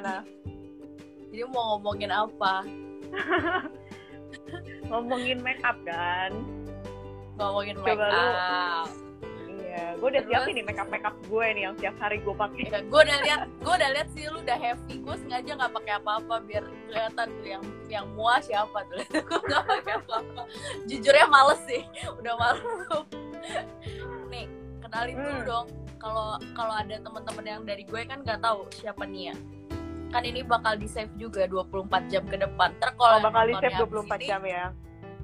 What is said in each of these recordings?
gimana nih? Jadi mau ngomongin apa? Ngomongin make up kan? Ngomongin Coba make lu- up. Iya, gue udah Terus? siapin nih make up make up gue nih yang tiap hari gue pakai. Ya, gue udah lihat, gue udah lihat sih lu udah heavy. Gue sengaja nggak pakai apa-apa biar kelihatan tuh yang yang muas siapa tuh. gue nggak pakai apa-apa. Jujurnya males sih, udah malu. Nih, kenalin dulu Hmm. dong. Kalau kalau ada teman-teman yang dari gue kan nggak tahu siapa Nia. Kan ini bakal di save juga 24 jam ke depan. Ntar kalau Oh, bakal di save abis 24 ini- jam ya.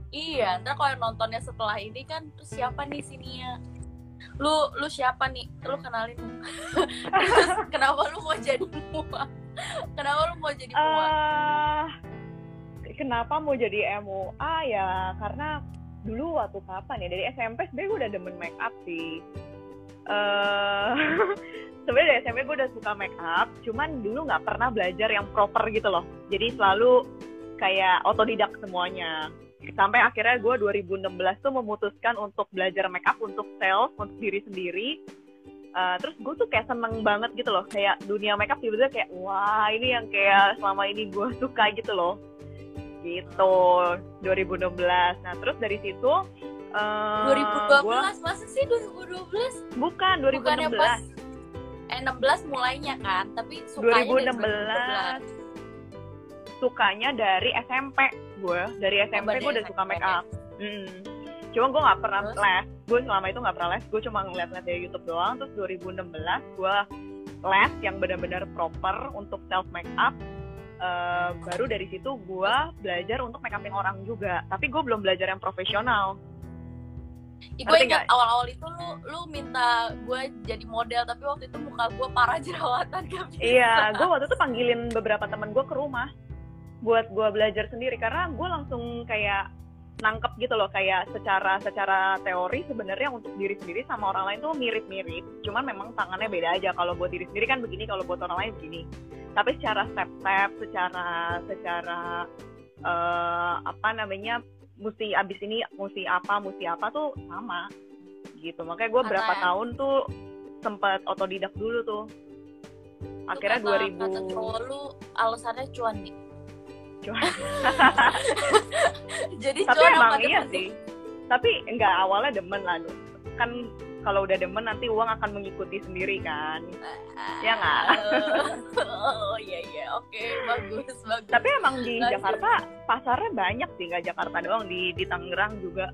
Iya, ntar kalau yang nontonnya setelah ini kan terus siapa nih si Nia? Lu lu siapa nih? Lu kenalin. Terus kenapa lu mau jadi mua? Kenapa lu mau jadi mua? Eh, kenapa mau jadi MUA ya? Karena dulu waktu kapan ya? Dari SMP sebenarnya gue udah demen make up sih. Eh, sebenarnya dari SMP gue udah suka make up, cuman dulu nggak pernah belajar yang proper gitu loh. Jadi selalu kayak otodidak semuanya. Sampai akhirnya gue 2016 tuh memutuskan untuk belajar make up untuk self, untuk diri sendiri. Uh, terus gue tuh kayak seneng banget gitu loh kayak dunia makeup tiba-tiba kayak wah ini yang kayak selama ini gue suka gitu loh gitu 2016 nah terus dari situ uh, 2012 gua- masa sih 2012? bukan 2016 Bukannya pas eh 16 mulainya kan, tapi sukanya dari 2016 sukanya dari SMP gue. Dari SMP dari gue udah suka make up. Hmm. cuma gue nggak pernah Terus? les. Gue selama itu nggak pernah les. Gue cuma ngeliat-ngeliat dari YouTube doang. Terus 2016 gue les yang benar-benar proper untuk self make up. Eh, baru dari situ gue belajar untuk make upin orang juga. Tapi gue belum belajar yang profesional gue ingat awal-awal itu lu lu minta gue jadi model tapi waktu itu muka gue parah jerawatan bisa. Iya, gue waktu itu panggilin beberapa temen gue ke rumah buat gue belajar sendiri karena gue langsung kayak nangkep gitu loh kayak secara secara teori sebenarnya untuk diri sendiri sama orang lain tuh mirip-mirip cuman memang tangannya beda aja. Kalau buat diri sendiri kan begini kalau buat orang lain begini. Tapi secara step-step secara secara eh, apa namanya mesti abis ini mesti apa mesti apa tuh sama gitu. Makanya gue berapa ya- tahun tuh sempat otodidak dulu tuh. Akhirnya Itu kata- 2000 kata cowok lu alasannya cuan nih. Cuan. jadi tapi cuan emang iya sih. Tapi enggak awalnya demen lah. Kan kalau udah demen nanti uang akan mengikuti sendiri kan Ya nggak? oh iya iya oke bagus bagus tapi emang di Lanjut. Jakarta pasarnya banyak sih nggak Jakarta doang di di Tangerang juga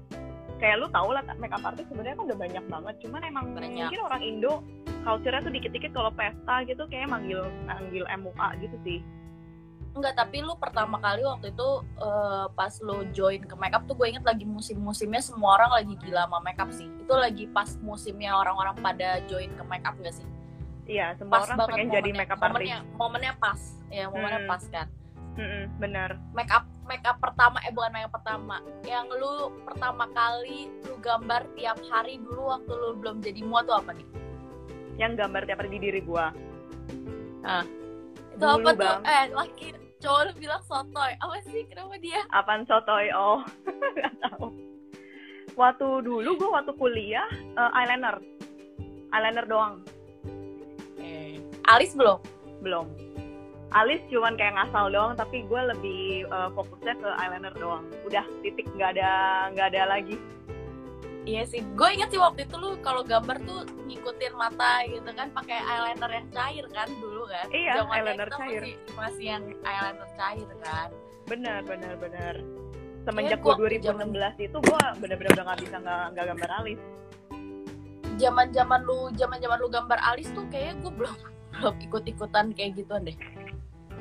kayak lu tau lah makeup artist sebenarnya kan udah banyak banget cuman emang Banyak. mungkin orang Indo culture-nya tuh dikit-dikit kalau pesta gitu kayak manggil manggil MUA gitu sih Enggak, tapi lu pertama kali waktu itu eh, pas lu join ke makeup tuh gue inget lagi musim-musimnya semua orang lagi gila sama makeup sih. Itu lagi pas musimnya orang-orang pada join ke makeup gak sih? iya semua Pas orang pengen jadi makeup artist momennya, momennya pas. Ya, momennya Hmm. pas kan. Mm-mm, bener Makeup makeup pertama eh bukan makeup pertama. Yang lu pertama kali lu gambar tiap hari dulu waktu lu belum jadi mua tuh apa nih? yang gambar tiap hari di diri gua Itu Dulu, apa tuh? Bang. Eh, laki cowok lu bilang sotoy. Apa sih? Kenapa dia? Apaan sotoy? Oh, nggak tahu. Waktu dulu gue waktu kuliah eh, eyeliner, eyeliner doang, Eh, alis belum? belum. Alis cuman kayak ngasal doang, tapi gue lebih eh, fokusnya ke eyeliner doang. Udah titik nggak ada nggak ada lagi. Iya sih, gue inget sih waktu itu lu kalau gambar tuh ngikutin mata gitu kan pakai eyeliner yang cair kan dulu kan? Iya, Zamannya eyeliner cair. Masih, masih yang eyeliner cair kan? Bener bener bener. Semenjak gue gua 2016 itu gue bener-bener udah nggak bisa nggak nggak gambar alis. Zaman zaman lu zaman zaman lu gambar alis tuh kayaknya gue belum belum ikut ikutan kayak gituan deh.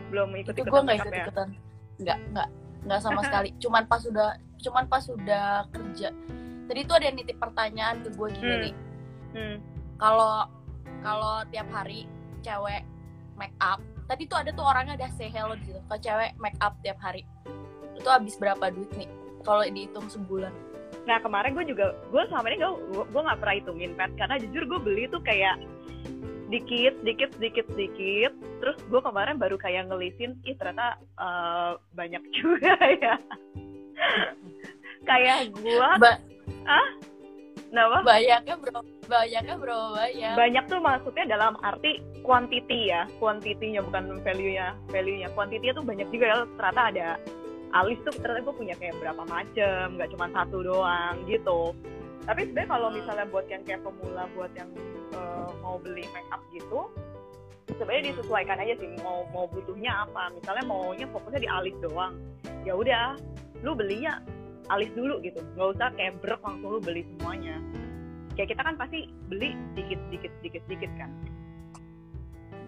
Belum ikut Itu gue nggak ikut ikutan, nggak nggak nggak sama sekali. Cuman pas udah cuman pas udah kerja. Tadi tuh ada yang nitip pertanyaan ke gue gini Hmm. nih. Hmm. kalau kalau tiap hari cewek make up tadi tuh ada tuh orangnya ada say hello situ kalau cewek make up tiap hari itu habis berapa duit nih kalau dihitung sebulan Nah kemarin gue juga gue selama ini gue gue nggak pernah hitungin pet karena jujur gue beli tuh kayak dikit dikit dikit dikit terus gue kemarin baru kayak ngelisin ih ternyata eh, banyak juga ya kayak gue Ba- Ah? Kenapa? banyaknya bro banyaknya bro banyak Banyak tuh maksudnya dalam arti quantity ya, quantity-nya bukan value-nya. Value-nya, quantity-nya tuh banyak juga ya. Ternyata ada alis tuh ternyata gue punya kayak berapa macem, nggak cuma satu doang gitu. Tapi sebenarnya kalau misalnya buat yang kayak pemula, buat yang eh, mau beli make up gitu, sebenarnya disesuaikan aja sih mau mau butuhnya apa. Misalnya maunya fokusnya di alis doang, ya udah, lu belinya alis dulu gitu, nggak usah kayak brek langsung lu beli semuanya. Kayak kita kan pasti beli dikit dikit dikit dikit kan.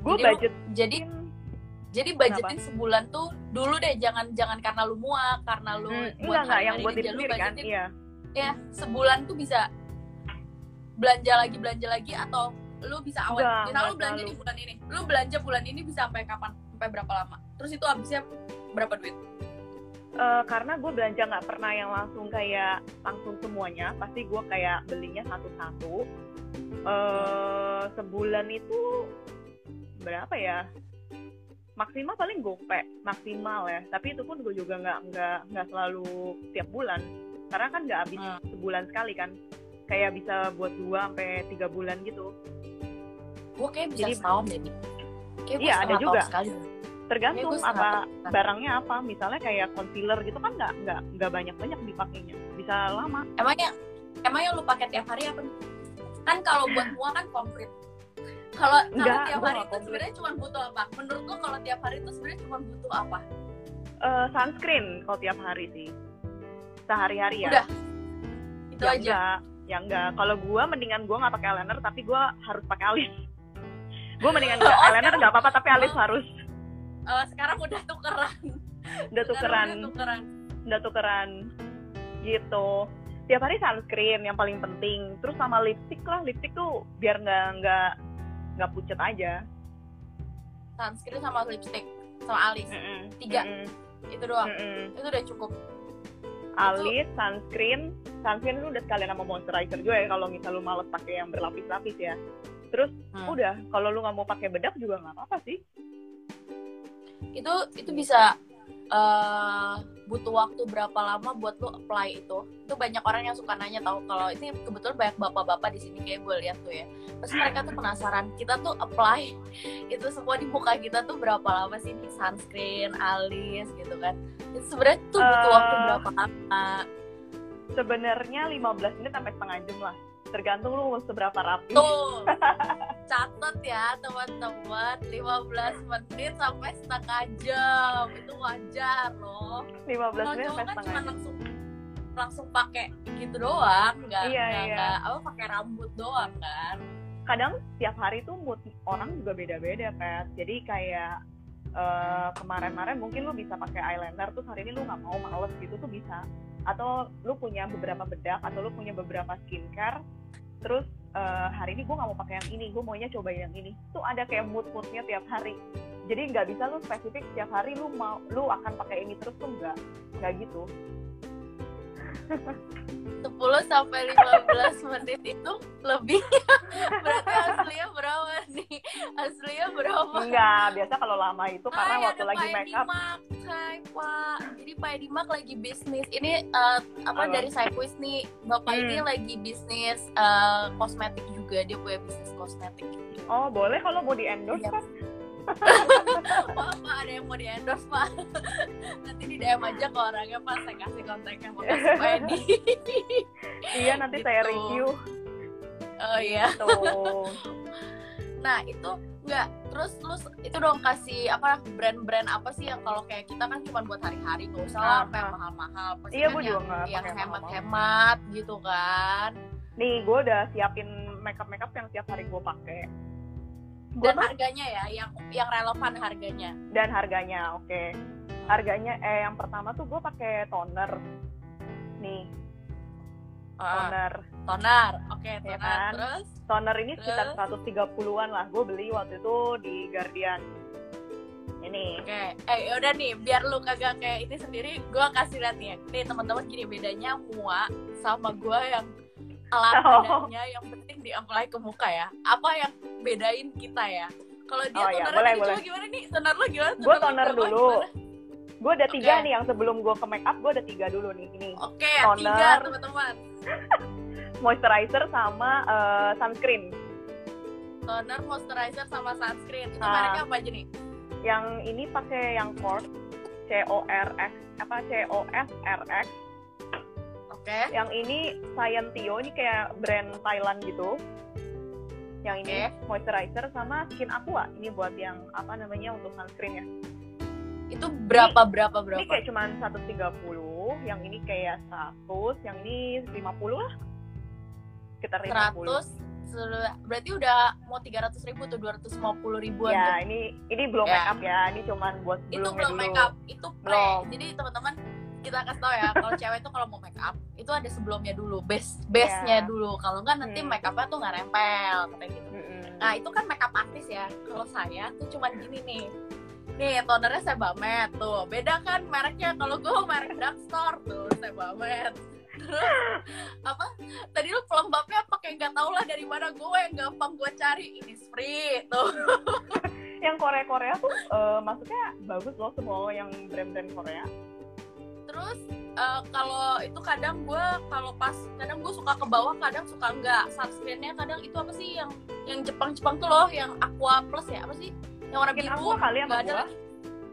Gue budget jadi jadi budgetin sebulan tuh dulu deh jangan jangan karena lu muak karena lu Hmm, buat enggak enggak yang buat sendiri kan iya. ya sebulan tuh bisa belanja lagi belanja lagi atau lu bisa awet. Enggak, misal lu belanja di bulan ini. Lu belanja bulan ini bisa sampai kapan? Sampai berapa lama? Terus itu habisnya berapa duit Eh, karena gue belanja nggak pernah yang langsung kayak langsung semuanya pasti gue kayak belinya satu-satu. Eh sebulan itu berapa ya? Maksimal paling gope maksimal ya. Tapi itu pun gue juga nggak nggak nggak selalu tiap bulan. Karena kan nggak habis Hmm. sebulan sekali kan. Kayak bisa buat dua sampai tiga bulan gitu. Gue kayak bisa Jadi- setahun deh nih kayak gua Iya, ada juga. sekali tergantung Ya, gua apa barangnya apa. Misalnya kayak concealer gitu kan nggak nggak nggak banyak banyak dipakainya. Bisa lama. Emang yang emang yang lu pakai tiap hari apa? Kan kalau buat mua kan komplit kalau kalau tiap gua hari itu sebenarnya cuma butuh apa? Menurut lu kalau tiap hari itu sebenarnya cuma butuh apa? Eh, sunscreen kalau tiap hari sih. Sehari-hari ya. Udah, itu ya aja. enggak ya enggak. Kalau gua mendingan gua nggak pakai eyeliner tapi gua harus pakai alis. Gua mendingan nggak Oh, eyeliner nggak apa-apa tapi alis harus Eh, sekarang udah tukeran. Udah tukeran udah tukeran. udah tukeran. Gitu. Tiap hari sunscreen yang paling penting. Terus sama lipstick lah. Lipstick tuh biar nggak nggak nggak pucet aja. Sunscreen sama lipstick. Sama alis. Mm-mm. Tiga. Mm-mm. itu doang. Mm-mm. itu udah cukup. Alis sunscreen. Sunscreen itu udah sekalian sama moisturizer juga ya kalau misal lu males pakai yang berlapis-lapis ya. Terus Hmm. udah kalau lu nggak mau pakai bedak juga nggak apa-apa sih itu itu bisa eh, butuh waktu berapa lama buat lu apply itu? Itu banyak orang yang suka nanya tahu kalau ini kebetulan banyak bapak-bapak di sini kayak gue lihat tuh ya. Terus mereka tuh penasaran kita tuh apply itu semua di muka kita tuh berapa lama sih nih? Sunscreen alis gitu kan. Itu sebenarnya tuh butuh Eh, waktu berapa lama? sebenarnya 15 menit sampai setengah jam lah tergantung lu seberapa rapi. Tuh catat ya teman-teman. 15 menit sampai setengah jam. Itu wajar loh. 15 kalau menit sampai kan setengah jam. langsung langsung pakai gitu doang. Nggak Iya, nggak iya. nggak- apa pakai rambut doang kan? Kadang tiap hari tuh mood orang juga beda-beda Pet jadi kayak eh, kemarin-kemarin mungkin lu bisa pakai eyeliner terus hari ini lu nggak mau males gitu tuh bisa. Atau lu punya beberapa bedak atau lu punya beberapa skincare terus eh, hari ini gue nggak mau pakai yang ini gue maunya coba yang ini. Tuh ada kayak mood moodnya tiap hari. Jadi nggak bisa lu spesifik tiap hari lu mau lu akan pakai ini terus tuh nggak nggak gitu 10 sampai 15 menit itu lebih berarti aslinya berapa nih aslinya berapa Enggak, biasa kalau lama itu karena Hai, waktu lagi make up. Hai Pak, jadi Pak Edimak lagi bisnis. Ini eh, apa Apa? dari Cyquis nih, Bapak Hmm. ini lagi bisnis eh, kosmetik juga. Dia punya bisnis kosmetik. oh boleh kalau mau di endorse Iya. kan Wah, Pak ada yang mau di endorse Pak. Nanti di DM aja ke orangnya Pak, saya kasih kontaknya makasih Pak Edi. iya nanti saya Gitu. review Oh iya. tuh Nah itu nggak terus lu itu dong kasih apa brand-brand apa sih yang kalau kayak kita kan cuma buat hari-hari nggak usah lah Ah, sampai yang ah. mahal-mahal pasti Iya, kan yang, yang hemat-hemat gitu kan nih gue udah siapin makeup makeup yang tiap hari gue pakai dan harganya ya yang yang relevan harganya. Dan harganya oke. Harganya eh yang pertama tuh gue pakai toner. Nih. Ah, toner. toner. Oke Ya toner. kan? terus? Toner ini sekitar Terus? 130-an lah. Gue beli waktu itu di Guardian. Ini. Oke. Eh yaudah nih biar lu kagak kayak ini sendiri gua kasih lihat nih. Nih teman-teman gini bedanya mua sama gua yang alat Oh. yang penting di apply ke muka ya apa yang bedain kita ya kalau dia Oh, iya, toner boleh, tadi boleh. coba gimana nih toner lu gimana lu toner dulu. Gue ada tiga Oke. nih yang sebelum gue ke make up gue ada tiga dulu nih ini oke tiga Toner. teman-teman moisturizer sama eh, sunscreen. toner moisturizer sama sunscreen itu Ah. mereknya apa aja nih Yang ini pakai yang Kors C O R X apa C O S R X. oke Yang ini Scientio ini kayak brand Thailand gitu. Yang ini moisturizer sama Skin Aqua. Ini buat yang apa namanya untuk sunscreen ya. itu berapa berapa Ini berapa kayak cuman 130, yang ini kayak 100, yang ini 50 lah. Sekitar 50. 100 sel- berarti udah mau 300 ribu tuh 250 ribuan Ya, tuh. ini ini belum Ya. make up ya. Ini cuman buat itu belum dulu. make up itu pre Belum. jadi teman-teman kita kasih tau ya kalau cewek tuh kalau mau make up itu ada sebelumnya dulu base base nya Ya. dulu. Kalau nggak nanti Hmm. make upnya tuh nggak nempel kayak gitu. Mm-mm. nah itu kan make up artis ya. Kalau saya tuh cuman gini nih. Nih tonernya Sebamed tuh. Beda kan mereknya. Kalau gue merek dark store tuh Sebamed terus apa? Tadi lu pelembabnya pakai nggak tau lah dari mana gue yang gampang gue cari. Ini free tuh. Yang Korea-Korea tuh eh, maksudnya bagus loh semua yang brand-brand Korea. Terus eh, kalau itu kadang gue kalau pas kadang gue suka ke bawah kadang suka enggak sunscreennya kadang itu apa sih yang yang Jepang Jepang tuh loh yang Aqua Plus ya apa sih yang warna biru Aqua kali nggak ada gua. lagi.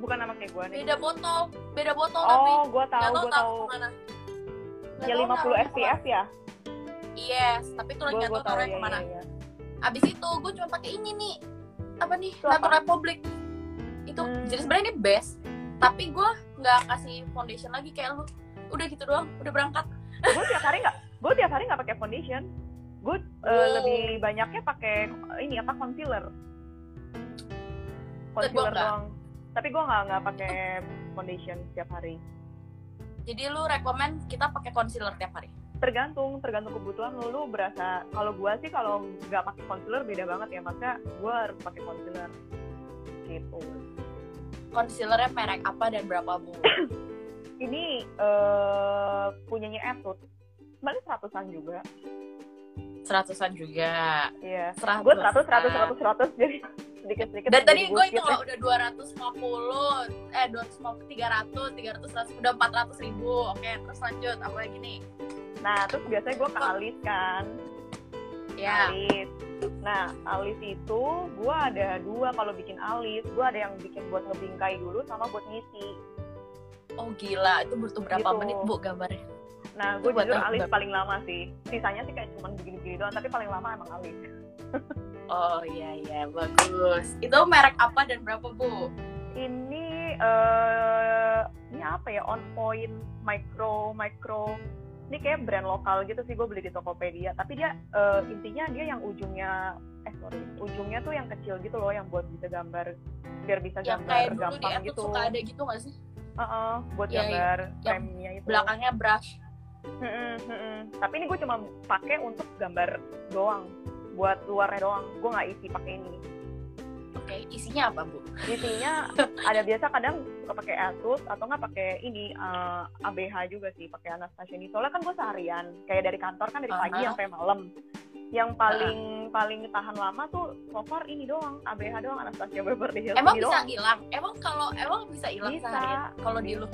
Bukan nama kayak gua nih. beda botol beda botol tapi Oh, tahu, nggak tahu gua tahu Nggak Ya tahu 50 naruhnya SPF ya? yes tapi itu lagi nggak tahu taruhnya ya, ke mana ya, ya. abis itu gue cuma pakai ini nih apa nih? Natural Republic itu Hmm. jadi sebenarnya ini best tapi gue nggak kasih foundation lagi kayak lu udah gitu doang udah berangkat Gua tiap hari nggak, gua tiap hari nggak pakai foundation. Gue Oh. lebih banyaknya pakai ini apa concealer. Concealer doang. Tapi gua nggak nggak pakai foundation setiap hari. jadi lu rekomend kita pakai concealer tiap hari tergantung tergantung kebutuhan lu, lu berasa kalau gua sih kalau nggak pakai concealer beda banget ya makanya gua harus pakai concealer gitu concealernya merek apa dan berapa bu? Ini eh punyanya Etude sebenarnya seratusan juga. Seratusan juga. Iya. Seratus gue seratus seratus seratus seratus jadi sedikit sedikit dan tadi gue itu loh udah 250 eh 250 300 300 100 udah 400 ribu. Oke terus lanjut apa lagi nih? Nah terus biasanya gue ke alis kan ya alis. Nah alis itu gue ada dua kalau bikin alis. Gue ada yang bikin buat ngebingkai dulu sama buat ngisi. Oh gila. Itu butuh berapa Gitu. menit bu gambarnya? Nah gue jujur alis paling lama sih. Sisanya sih kayak cuman begini-begini doang tapi paling lama emang alis. Oh iya iya. Bagus. Itu merek apa dan berapa bu? Ini eh ini apa ya? On point micro micro ini kayak brand lokal gitu sih gue beli di Tokopedia. Tapi dia eh, intinya dia yang ujungnya eh sorry ujungnya tuh yang kecil gitu loh yang buat bisa gambar biar bisa yang gambar kayak dulu di gampang Etude gitu. suka ada gitu gak sih? Heeh, buat Ya, gambar frame-nya itu. belakangnya brush. Mm-mm, mm-mm. tapi ini gue cuma pakai untuk gambar doang buat luarnya doang. Gue nggak isi pakai ini oke isinya apa bu? Isinya ada biasa kadang suka pakai Asus atau nggak pakai ini eh, ABH juga sih pakai Anastasia ini. Soalnya kan gue seharian kayak dari kantor kan dari pagi Aha. sampai malam yang paling paling tahan lama tuh so far ini doang ABH doang Anastasia Beverly Hills emang ini bisa hilang? Emang kalau emang bisa hilang Bisa, seharian? Kalau di lu?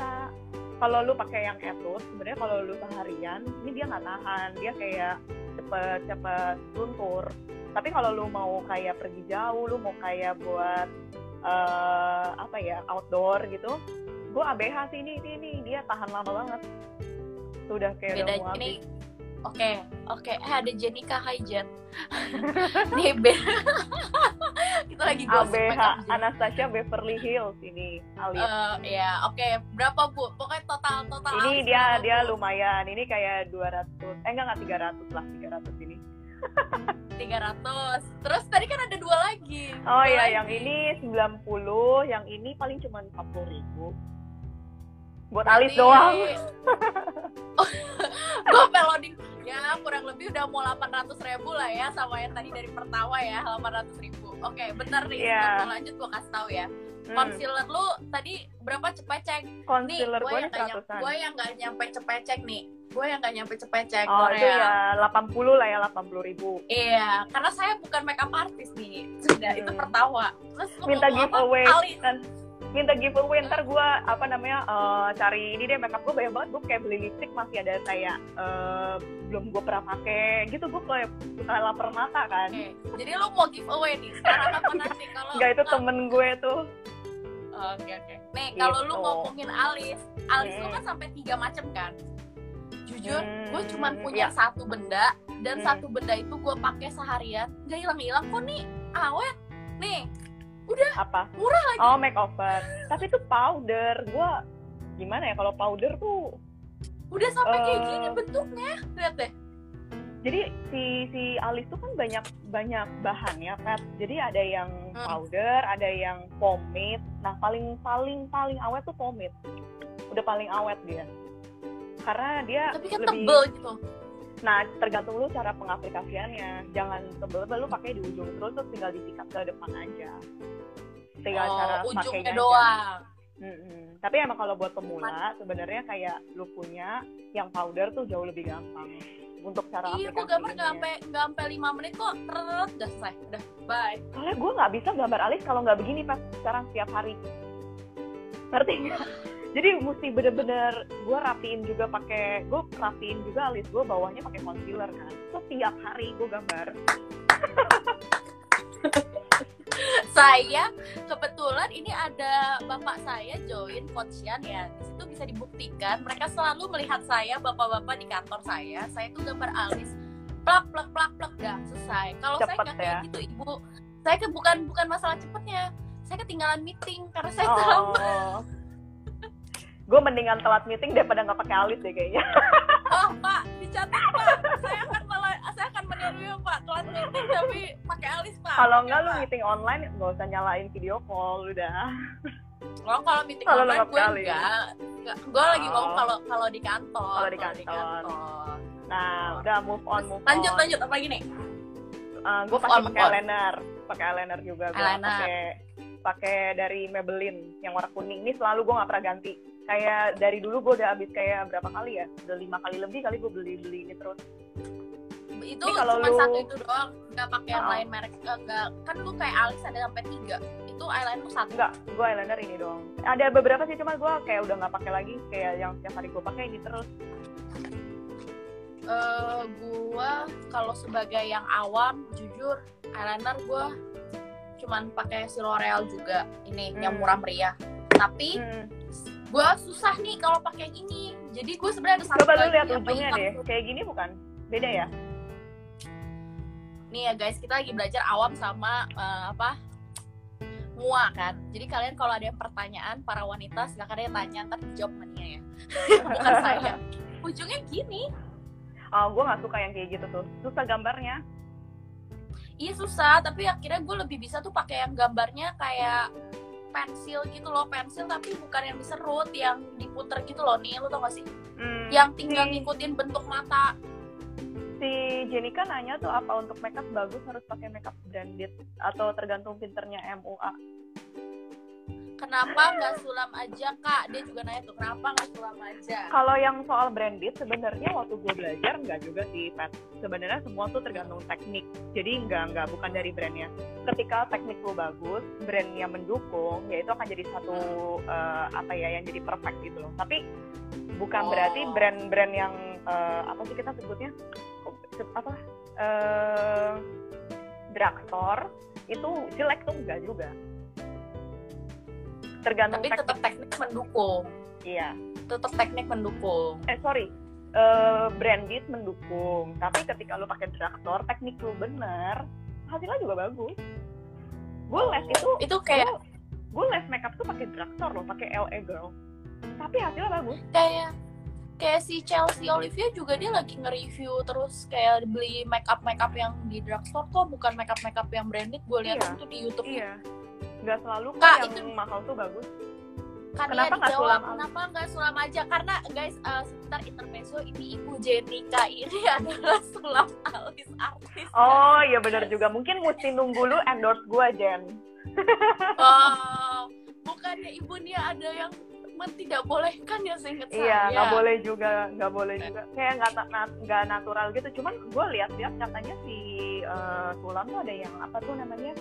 kalau lu pakai yang Asus sebenarnya kalau lu seharian ini dia nggak tahan. Dia kayak cepet cepet luntur. Tapi kalau lu mau kayak pergi jauh lu mau kayak buat eh apa ya outdoor gitu gue ABH sih ini ini, ini. Dia tahan lama banget. Sudah kayak beda udah ini habis oke oke. Eh ada Jenika Hai Jen. Nih beda kita lagi gosip ABH. Anastasia Beverly Hills ini alis Eh, ya oke. Berapa bu? Pokoknya total total ini dia berapa, dia Bu? lumayan. Ini kayak 200 eh enggak enggak 300 lah 300 ini. 300 terus tadi kan ada dua lagi. Oh Dua iya, lagi. yang ini 90, yang ini paling cuma 40 ribu. Buat alis doang. gue peloding ya kurang lebih udah mau 800 ribu lah ya sama yang tadi dari pertama ya 800 ribu. Oke bener nih Iya. sebelum lanjut gue kasih tahu ya. Hmm, concealer lu tadi berapa cepecek? Nih concealer gue gue yang gak nyampe, 100-an. gue yang gak nyampe cepecek nih. Gue yang gak nyampe cepecek Oh, Korea. itu ya 80 lah ya, 80 ribu. iya karena saya bukan makeup artist nih. Sudah itu Hmm. pertama terus lu Minta giveaway. Kan. Minta giveaway ntar gue apa namanya eh, cari ini deh makeup gue banyak banget gue kayak beli lipstick masih ada kayak eh, belum gue pernah pakai gitu gue kayak lapar mata kan Oke, jadi lo mau giveaway nih sekarang apa nanti kalau Enggak itu temen gue tuh Oke oke. Nih kalau lu Gitu. ngomongin alis, alis lu Hmm. kan sampai tiga macam kan. Jujur, Hmm, gue cuman punya iya. satu benda dan Hmm. satu benda itu gue pakai seharian, nggak hilang-hilang kok nih awet. Nih, apa Murah lagi. oh makeover tapi itu powder gue gimana ya kalau powder tuh udah sampai kayak Eh. gini bentuknya. Lihat deh. jadi si si alis tuh kan banyak banyak bahan ya Pet. jadi ada yang Hmm. powder ada yang pomade nah paling paling paling awet tuh pomade udah paling awet dia karena dia Tapi kan lebih tebel gitu. Nah tergantung lu cara pengaplikasiannya jangan tebel-tebel lu pakai di ujung terus terus tinggal disikat ke depan aja tinggal cara Oh, ujungnya pakainya doang. Mm-mm. Tapi emang kalau buat pemula sebenarnya kayak lu punya yang powder tuh jauh lebih gampang untuk cara Iya, gue gambar nggak sampai nggak sampai lima menit kok. Teret, udah selesai. Udah, bye. Soalnya gue nggak bisa gambar alis kalau nggak begini pas sekarang setiap hari. Ngerti? Jadi mesti bener-bener gue rapiin juga pakai gue rapiin juga alis gue bawahnya pakai concealer kan. Setiap hari gue gambar. saya kebetulan ini ada bapak saya join coachian ya di situ bisa dibuktikan mereka selalu melihat saya bapak-bapak di kantor saya saya tuh gambar alis plak plak plak plak dah selesai kalau saya nggak kayak ya. gitu ibu saya ke bukan bukan masalah cepetnya saya ketinggalan meeting karena saya terlambat Oh. gue mendingan telat meeting daripada nggak pakai alis deh kayaknya. oh pak dicatat pak saya akan malah saya akan meniru pak telat meeting tapi pakai alis pak Kalau nggak lu meeting online nggak usah nyalain video call udah. Oh, kalau meeting Kalau online gue kali. enggak. Enggak. Gue lagi Oh. ngomong kalau kalau di kantor. Kalau di kantor. Nah udah move on move Lanjut on. lanjut apa lagi nih? gue Move pakai eyeliner, pakai eyeliner juga gue pakai pakai dari Maybelline yang warna kuning ini selalu gue nggak pernah ganti. Kayak dari dulu gue udah habis kayak berapa kali ya? Udah lima kali lebih kali gue beli beli ini terus. Itu kalau cuma lu- satu itu doang. Enggak pakai yang Oh. lain merek. Eh, Enggak. Kan lu kayak alis ada sampai tiga. Itu eyeliner satu. Enggak, gue eyeliner ini dong. Ada beberapa sih cuma gue kayak udah nggak pakai lagi. Kayak yang setiap hari gue pakai ini terus. Eh, gua kalau sebagai yang awam jujur eyeliner gua cuman pakai si L'Oreal juga ini yang Hmm. murah meriah. Tapi Hmm. Gua susah nih kalau pakai yang ini. Jadi gue sebenarnya ada satu Coba lu lihat ujungnya deh. tuh. Kayak gini bukan? Beda ya? nih ya guys kita lagi belajar awam sama eh, apa mua kan jadi kalian kalau ada yang pertanyaan para wanita silakan aja tanya ntar dijawab sama Nia ya bukan saya ujungnya gini Oh, gue nggak suka yang kayak gitu tuh. Susah gambarnya. iya susah tapi akhirnya gue lebih bisa tuh pakai yang gambarnya kayak pensil gitu loh pensil tapi bukan yang diserut yang diputer gitu loh nih lo tau gak sih Hmm, yang tinggal si- ngikutin bentuk mata si Jenika nanya tuh apa untuk makeup bagus harus pakai makeup branded atau tergantung pinternya MUA. Kenapa nggak sulam aja kak dia juga nanya tuh kenapa nggak sulam aja Kalau yang soal branded sebenarnya waktu gue belajar nggak juga sih, Pat. Sebenarnya semua tuh tergantung teknik. Jadi nggak nggak bukan dari brandnya. Ketika teknik lo bagus, brandnya mendukung, ya itu akan jadi satu eh, apa ya yang jadi perfect gitu loh. Tapi bukan Oh. berarti brand-brand yang eh, apa sih kita sebutnya apa eh drugstore itu jelek tuh enggak juga. Tergantung tapi tetap teknik. mendukung. Iya. tetap teknik mendukung. Eh sorry. Eh branded mendukung. Tapi ketika lu pakai drugstore teknik lu bener hasilnya juga bagus. Gue les itu itu kayak gue les makeup tuh pakai drugstore loh pakai LA girl. Tapi hasilnya bagus. Kayak kayak si Chelsea Olivia juga dia lagi nge-review terus kayak beli makeup makeup yang di drugstore kok bukan makeup makeup yang branded. Gue lihat Iya. itu di YouTube iya nggak selalu kan yang itu- mahal tuh bagus. Kan Kenapa nggak sulam? kenapa nggak sulam aja? Karena guys eh, sebentar intermezzo ini ibu Jenika ini adalah sulam alis artis oh iya bener juga. Mungkin mesti nunggu lu endorse gue Jen. Oh, bukannya ibu Nia ada yang tidak bolehkan ya seingat saya iya nggak boleh juga nggak boleh juga. Kayak nggak nggak natural gitu. Cuman gue lihat-lihat katanya si eh, Sulam tuh ada yang apa tuh namanya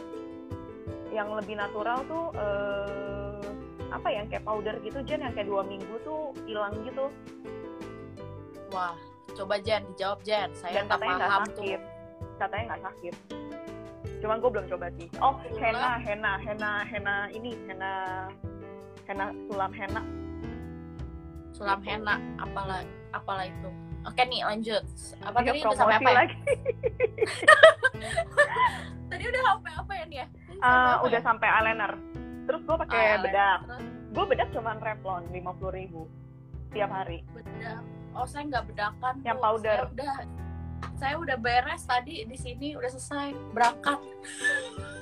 yang lebih natural tuh eh apa ya yang kayak powder gitu Jen yang kayak dua minggu tuh hilang gitu Wah, coba Jen dijawab Jen. Saya dan nggak katanya nggak sakit tuh. katanya nggak sakit cuman gue belum coba sih oh Gula. henna henna henna henna ini henna henna sulam henna Sulam henna, apalah apalah itu. Oke nih lanjut. Apa Iya, tadi udah sampai apa ya? lagi Tadi udah sampai apa ya nih ya? Apa udah ya? sampai eyeliner terus gue pakai Ah, bedak gue bedak cuman Revlon lima puluh ribu tiap hari bedak. Oh saya nggak bedakan. Yang Bu. powder. Saya udah saya udah beres tadi di sini udah selesai berangkat.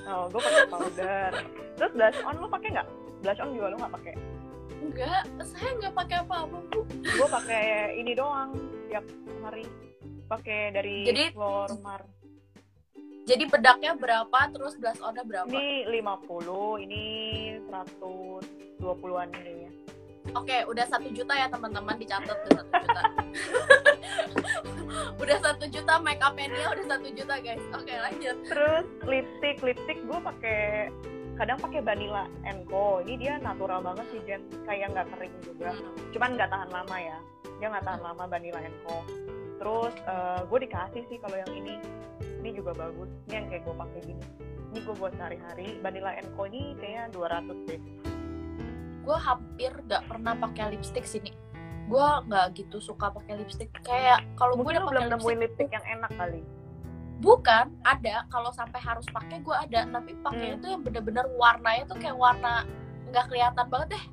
oh gue pakai powder terus blush on lo pakai nggak blush on juga lo nggak pakai Enggak, saya nggak pakai apa-apa bu. gue pakai ini doang tiap hari pakai dari Jadi- Flormar Jadi bedaknya berapa, terus blush onnya berapa? ini 50 ini 120-an ini ya Oke, udah satu juta ya teman-teman dicatat udah satu juta. udah satu juta make upnya dia udah satu juta guys. Oke lanjut. terus lipstick lipstick gue pakai kadang pakai Vanilla Co ini dia natural banget sih Jen kayak nggak kering juga Hmm. cuman nggak tahan lama ya dia nggak tahan lama Vanilla Co terus gue dikasih sih kalau yang ini ini juga bagus ini yang kayak gue pakai gini ini gue buat sehari-hari Vanilla Co ini kayaknya 200 deh Gue hampir gak pernah pakai lipstick sini. Gue nggak gitu suka pakai lipstick. Kayak kalau gue udah belum nemuin lipstick, yang enak kali bukan ada. Kalau sampai harus pakai gue ada. Tapi pakainya Hmm. tuh yang bener-bener warnanya tuh kayak warna nggak kelihatan banget deh.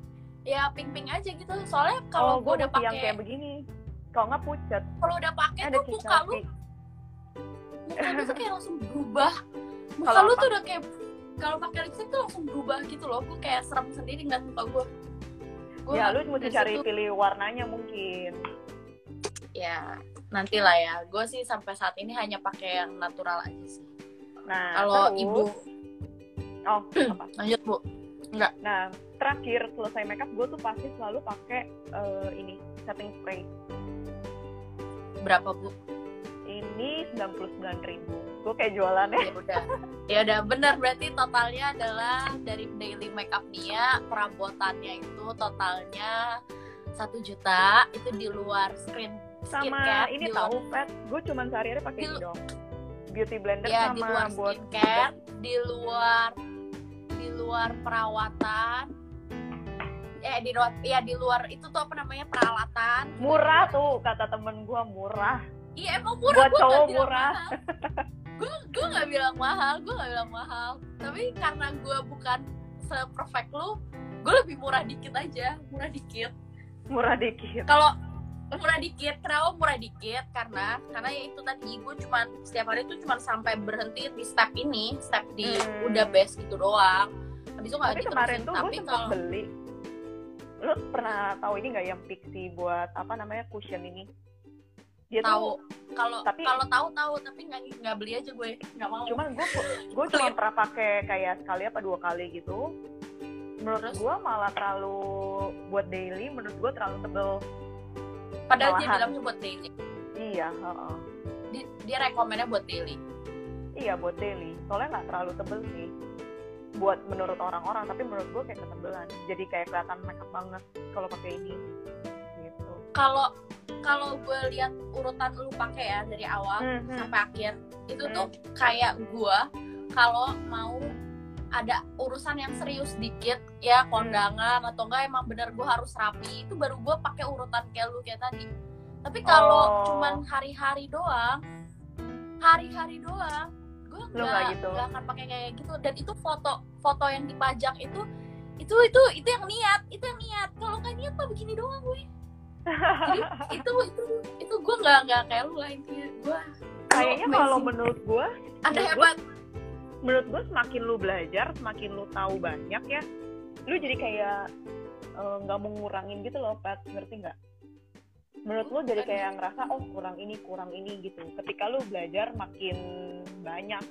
Ya pink-pink aja gitu. Soalnya kalau oh gue udah yang pakai, kayak begini kalau nggak pucat kalau udah pakai tuh muka lu muka lu tuh kayak langsung berubah. Muka Kalau lu tuh udah kayak kalau pakai lipstick tuh langsung berubah gitu loh. Gue kayak serem sendiri ngeliat muka gue gue ya lu mesti cari situ- pilih warnanya mungkin. Ya nanti lah ya. Gue sih sampai saat ini hanya pakai yang natural aja sih. Nah kalau ibu. Oh apa? Lanjut bu. Nah, terakhir selesai makeup gue tuh pasti selalu pakai eh, ini setting spray. berapa bu Ini 99.000 ribu. Gue kayak jualannya. ya udah ya udah benar berarti totalnya adalah dari daily makeup Nia perabotannya itu totalnya satu juta itu di luar screen Sama skincare, ini tahu pet, gue cuman sehari-hari pakai ini dong. Beauty blender ya sama di luar buat skincare di luar di luar perawatan eh di luar ya di luar itu tuh apa namanya peralatan murah tuh kata temen gue murah. Iya emang murah Buat gua cowok murah. mahal. gue gue nggak bilang mahal gue nggak bilang mahal tapi karena gue bukan seperfect lu gue lebih murah dikit aja murah dikit Murah dikit. kalau murah dikit kenapa murah dikit karena karena ya itu tadi gue cuman setiap hari tuh cuman sampai berhenti di step ini step di Hmm. udah best gitu doang habis itu nggak Tapi kemarin diterusin tuh gue tapi sempat kalau beli. Lo pernah tahu ini nggak yang pixie buat apa namanya cushion ini? Dia tahu. Kalau tapi- kalau tahu tahu. Tapi nggak nggak beli aja gue. Nggak mau. Cuman gue gue cuma pernah pakai kayak sekali apa dua kali gitu. Menurut Terus? gue malah terlalu buat daily. Menurut gue terlalu tebel padahal dia malahan. bilangnya buat daily. Iya heeh. dia, dia rekomennya buat daily. Iya buat daily. Soalnya nggak terlalu tebel sih. Buat menurut orang-orang. Tapi menurut gue kayak ketebelan. Jadi kayak kelihatan makeup banget kalau pakai ini. Gitu. Kalau kalau gue lihat urutan lu pakai ya dari awal Hmm, hmm. sampai akhir itu Hmm. tuh kayak gue kalau mau ada urusan yang serius dikit ya kondangan atau enggak emang bener gue harus rapi itu baru gue pakai urutan kayak lu kayak tadi tapi kalau Oh. cuman hari-hari doang hari-hari doang gue nggak gitu? nggak akan pakai kayak gitu dan itu foto foto yang dipajang itu itu itu itu yang niat itu yang niat kalau nggak niat mah begini doang gue jadi itu itu itu gue nggak nggak kayak lu lah intinya. Gue kayaknya kalau menurut gue menurut hebat. menurut gue semakin lu belajar semakin lu tahu banyak ya lu jadi kayak eh, nggak mau ngurangin gitu loh Pat. Ngerti nggak? Menurut lu jadi kayak ngerasa oh kurang ini kurang ini gitu. Ketika lu belajar makin banyak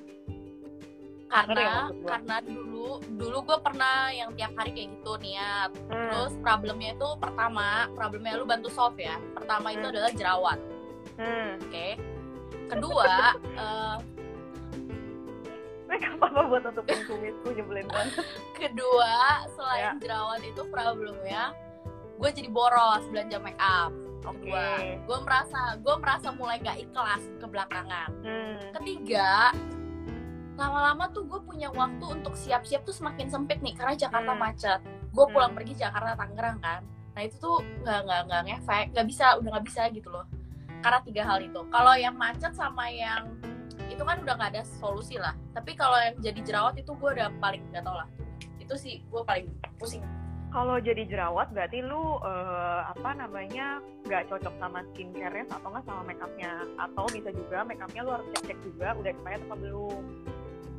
karena maksud gua? karena dulu dulu gue pernah yang tiap hari kayak gitu niat Hmm. terus problemnya itu pertama problemnya lu bantu solve ya pertama itu Hmm. adalah jerawat Hmm. oke kedua eh, make up apa buat tutupin kumisku nyebelin banget kedua selain Ya. jerawat itu problemnya gue jadi boros belanja make up oke Kedua, gue merasa gue merasa mulai gak ikhlas ke belakangan hmm. ketiga lama-lama tuh gue punya waktu untuk siap-siap tuh semakin sempit nih karena Jakarta Hmm. macet. Gue pulang Hmm. pergi Jakarta Tangerang kan. Nah itu tuh nggak nggak nggak ngefek nggak bisa udah nggak bisa gitu loh. Karena tiga hal itu. Kalau yang macet sama yang itu kan udah nggak ada solusi lah. Tapi kalau yang jadi jerawat itu gue udah paling nggak tau lah. Itu sih gue paling pusing kalau jadi jerawat berarti lu eh, apa namanya nggak cocok sama skincare-nya atau nggak sama makeupnya? Atau bisa juga makeupnya lu harus cek-cek juga udah expired apa belum.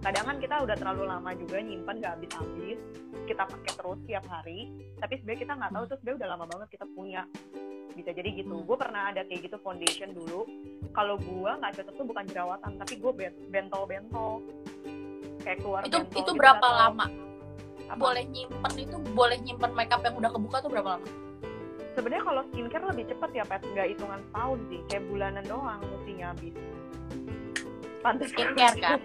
Kadang kan kita udah terlalu lama juga nyimpen nggak habis-habis kita pakai terus tiap hari tapi sebenarnya kita nggak tahu tuh sebenarnya udah lama banget kita punya. Bisa jadi gitu. Hmm. gue pernah ada kayak gitu foundation dulu. Kalau gue nggak cocok tuh bukan jerawatan tapi gue bentol-bentol. Kayak keluar itu bentol itu gitu, berapa atau- lama apa? boleh nyimpen itu boleh nyimpen makeup yang udah kebuka tuh berapa lama? Sebenarnya kalau skincare lebih cepet ya pet. Nggak hitungan tahun sih kayak bulanan doang mestinya habis. Pantas Skincare, kan?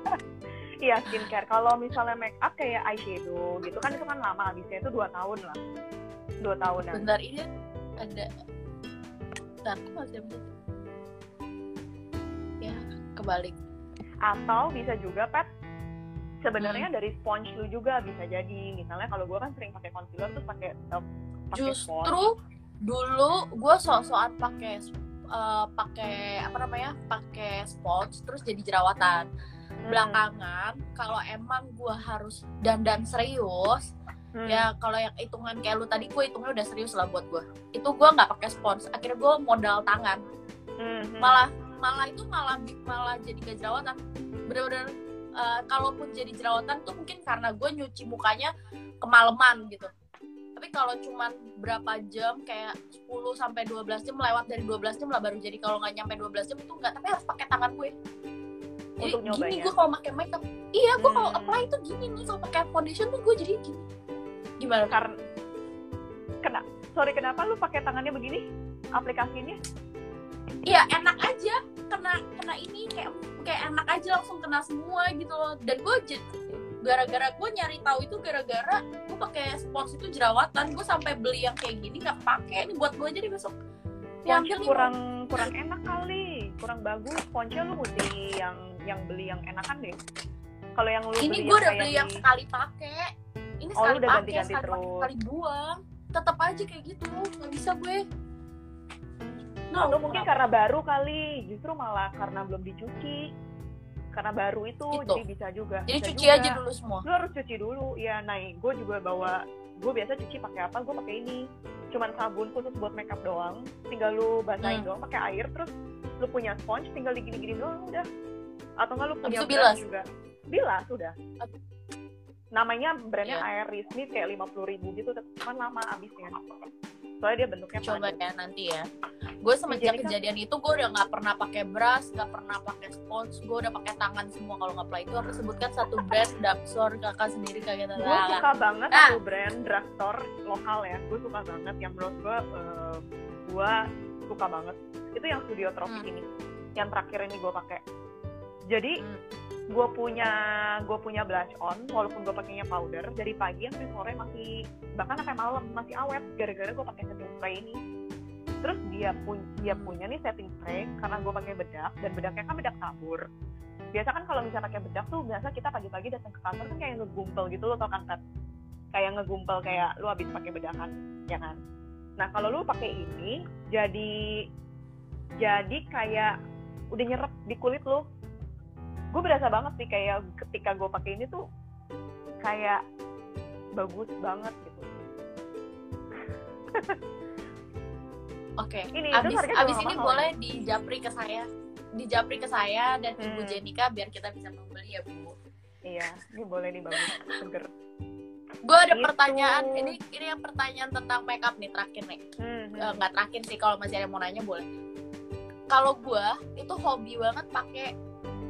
iya skincare. Kalau misalnya make up kayak eyeshadow gitu kan itu kan lama habisnya itu dua tahun lah. Dua tahunan. Bentar ini ada bentar kok masih ya kebalik. Atau bisa juga pet sebenarnya Hmm. dari sponge lu juga bisa jadi misalnya kalau gue kan sering pakai concealer terus pakai eh, pakai sponge justru dulu gue sok-sokan pakai eh, pakai apa namanya pakai sponge terus jadi jerawatan Hmm. belakangan kalau emang gue harus dandan serius Hmm. ya kalau yang hitungan kayak lu tadi gue hitungnya udah serius lah buat gue itu gue nggak pakai spons akhirnya gue modal tangan Hmm, hmm. malah malah itu malah malah jadi gak jerawatan bener-bener eh, kalaupun jadi jerawatan tuh mungkin karena gue nyuci mukanya kemalaman gitu. Tapi kalau cuman berapa jam kayak 10 sampai 12 jam lewat dari 12 jam lah baru jadi. Kalau nggak nyampe 12 jam itu enggak tapi harus pakai tangan gue. Jadi Untuk gini gue kalau pakai makeup. Iya gue kalau Hmm. apply itu gini nih kalau pakai foundation tuh gue jadi gini. Gimana? Karena kena sorry kenapa lu pakai tangannya begini? Aplikasinya Iya enak aja. Kena kena ini kayak kayak enak aja langsung kena semua gitu loh. Dan gue gara-gara gue nyari tahu itu gara-gara gue pakai spons itu jerawatan. Gue sampai beli yang kayak gini nggak pakai ini buat gue aja deh besok. Yang Diambil nih, kurang kurang enak kali. Kurang bagus. Ponce lu mesti yang yang beli yang enakan deh. Kalau yang lu ini gue udah beli di- yang sekali pakai ini Oh, sekali pakai sekali terus. sekali buang. Tetap aja kayak gitu. Nggak bisa gue no, atau mungkin kenapa? karena baru kali justru malah karena belum dicuci karena baru itu, Itu. jadi bisa juga jadi Bisa cuci juga. aja dulu semua lu harus cuci dulu ya naik gue juga bawa gue biasa cuci pakai apa gue pakai ini cuman sabun khusus buat makeup doang tinggal lu basahin Hmm. doang pakai air terus lu punya sponge tinggal digini-gini doang udah atau enggak lu punya bilas? juga bilas sudah namanya brandnya Iya. Iris nih kayak lima puluh ribu gitu cuman lama habisnya soalnya dia bentuknya coba padat. ya nanti ya gue semenjak kan- kejadian itu gue udah nggak pernah pakai brush nggak pernah pakai spons gue udah pakai tangan semua kalau nggak itu aku sebutkan satu brand Daxor kakak sendiri kayak gitu gue suka banget Ah. satu brand drugstore lokal ya gue suka banget yang menurut gue eh, gue suka banget itu yang studio tropik Hmm. ini yang terakhir ini gue pakai jadi Hmm. Gue punya gue punya blush on walaupun gue pakainya powder dari pagi sampai sore masih bahkan sampai malam masih awet gara-gara gue pakai setting spray ini. Terus dia pun dia punya nih setting spray karena gue pakai bedak dan bedaknya kan bedak tabur. Biasa kan kalau misalnya pakai bedak tuh biasa kita pagi-pagi datang ke kantor kan kayak ngegumpel gitu loh tau kan kayak ngegumpel kayak lu habis pakai bedakan ya kan? Nah kalau lu pakai ini jadi jadi kayak udah nyerap di kulit lu gue berasa banget sih kayak ketika gue pakai ini tuh kayak bagus banget gitu. Oke Ini, abis abis ini mahal. boleh dijapri ke saya dijapri ke saya dan ibu Hmm. Jenika biar kita bisa membeli ya bu. Iya ini boleh nih bagus seger. Gue ada Gitu. pertanyaan ini ini yang pertanyaan tentang makeup nih terakhir nih. Hmm, Eh, nggak terakhir sih kalau masih ada yang mau nanya boleh. Kalau gue itu hobi banget pakai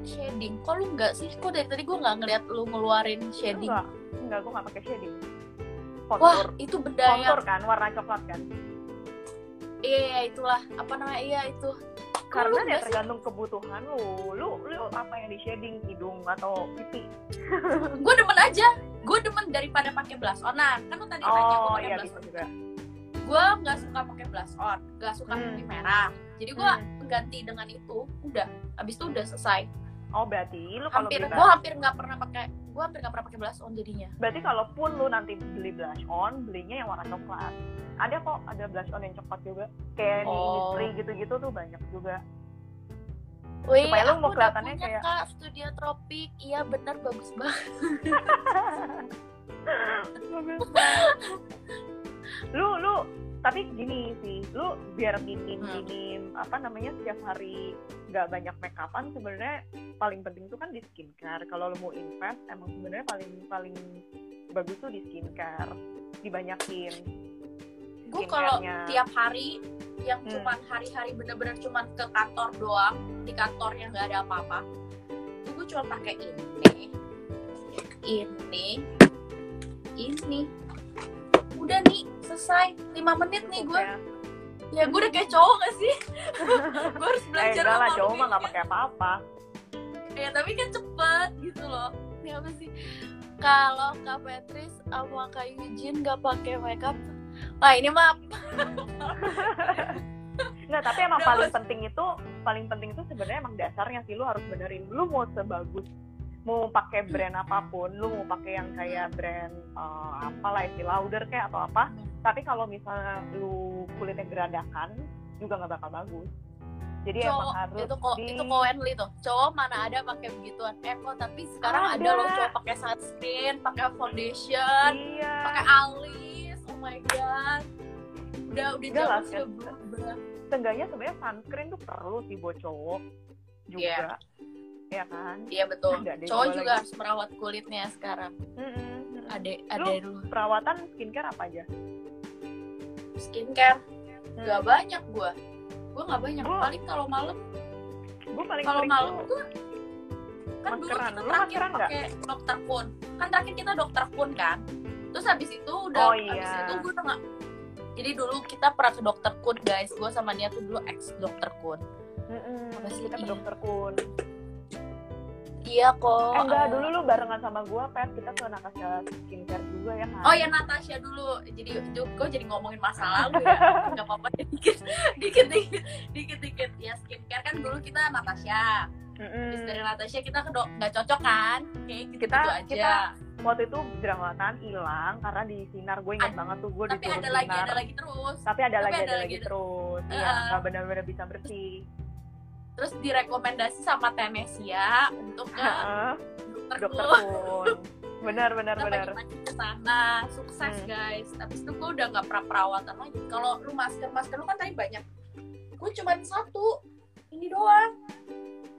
shading. Kok lu nggak sih? Kok dari tadi gue nggak ngeliat lu ngeluarin shading? enggak. Enggak gue nggak pakai shading. Wah kontur itu benda yang kontur kan warna coklat kan? Iya iya, itulah. Apa namanya? Iya itu. Karena ya nggak sih? tergantung kebutuhan lu. Lu lu apa yang di shading hidung atau pipi? Gue demen aja. Gue demen daripada pakai blush on. Nah kan lu tadi nanya gue oh pakai iya blush bisa on. juga. Gue nggak suka pakai blush on. Nggak suka Hmm. merah. Jadi gue Hmm. ganti dengan itu. Udah. Abis itu udah selesai oh berarti lu kalau hampir beli gue hampir nggak pernah pakai gue hampir nggak pernah pakai blush on jadinya. Berarti kalaupun lu nanti beli blush on belinya yang warna coklat. Ada kok ada blush on yang coklat juga. Kayak di Oh. industri gitu-gitu tuh banyak juga. Wih, Supaya lu mau kelihatannya punya, kayak- kak studio tropik. Iya bener bagus banget lu lu tapi gini sih lu biar minim Hmm. minim apa namanya setiap hari nggak banyak make upan sebenarnya paling penting tuh kan di skincare kalau lu mau invest emang sebenarnya paling paling bagus tuh di skincare dibanyakin gue kalau tiap hari yang Hmm. cuman hari-hari bener-bener cuman ke kantor doang di kantor yang nggak ada apa-apa itu gue cuma pakai ini ini ini udah nih selesai. 5 menit nih gue Ya. ya gue udah kayak cowok gak sih? Gue harus eh belajar enggak lah cowok mah ini. pakai apa-apa. Ya tapi kan cepet gitu loh. Ini apa sih? Kalau kak Petris sama kak Eugene nggak pakai makeup Wah ini mah Nggak, tapi emang paling penting itu paling penting itu sebenarnya emang dasarnya sih lu harus benerin. Lu mau sebagus mau pakai brand apa pun lu mau pakai yang kayak brand eh, apa lah istilah lauder kayak atau apa tapi kalau misalnya lu kulitnya geradakan juga nggak bakal bagus. Jadi emang cowok harus itu kok di itu Cowenly tuh. Cowok mana ada pakai begituan. Eh kok tapi sekarang ada, Ada. loh cowok pakai sunscreen pakai foundation iya. pakai alis. Oh my god. Udah udah Enggak lah, jauh sudah kan. berubah. Seenggaknya sebenarnya sunscreen tuh perlu sih buat cowok juga ya kan? Iya betul. Nggak cowok juga lagi. harus merawat kulitnya sekarang. Ada Lu- ada dulu. perawatan skincare apa aja? Skincare? Hmm. nggak banyak gua. Gua nggak banyak. Gua- paling kalau malam. Gue paling kalau malam tuh kan dulu kita Lu terakhir pakai dokter kun kan terakhir kita dokter kun kan. Terus habis itu udah Oh, habis iya. itu gue udah nggak jadi dulu kita pernah ke dokter kun guys. Gue sama dia tuh dulu ex dokter kun. Apa sih? kita ke dokter kun iya kok. Eh enggak eh. dulu lu barengan sama gua pet kita ke Nakasha skincare juga ya kan Oh ya Natasha dulu, jadi gue jadi ngomongin masa lalu ya, nggak apa-apa dikit, dikit, dikit, dikit, dikit ya skincare kan dulu kita Natasha, Terus Mm-mm. dari Natasha kita nggak cocok kan, kayak gitu, Kita- aja. kita- waktu itu jerawatan hilang karena di sinar. Gue ingat banget tuh gue Tapi disuruh ada lagi, sinar. ada lagi terus. tapi ada tapi lagi ada ada lagi terus. iya Uh-uh. nggak benar-benar bisa bersih. Terus direkomendasi sama Tenesia untuk ke dokter dokter Kun. benar benar Kita benar ke sana, sukses Hmm. guys. Tapi itu gue udah nggak pernah perawatan lagi. Kalau lu masker masker lu kan tadi banyak, gue cuma satu, ini doang.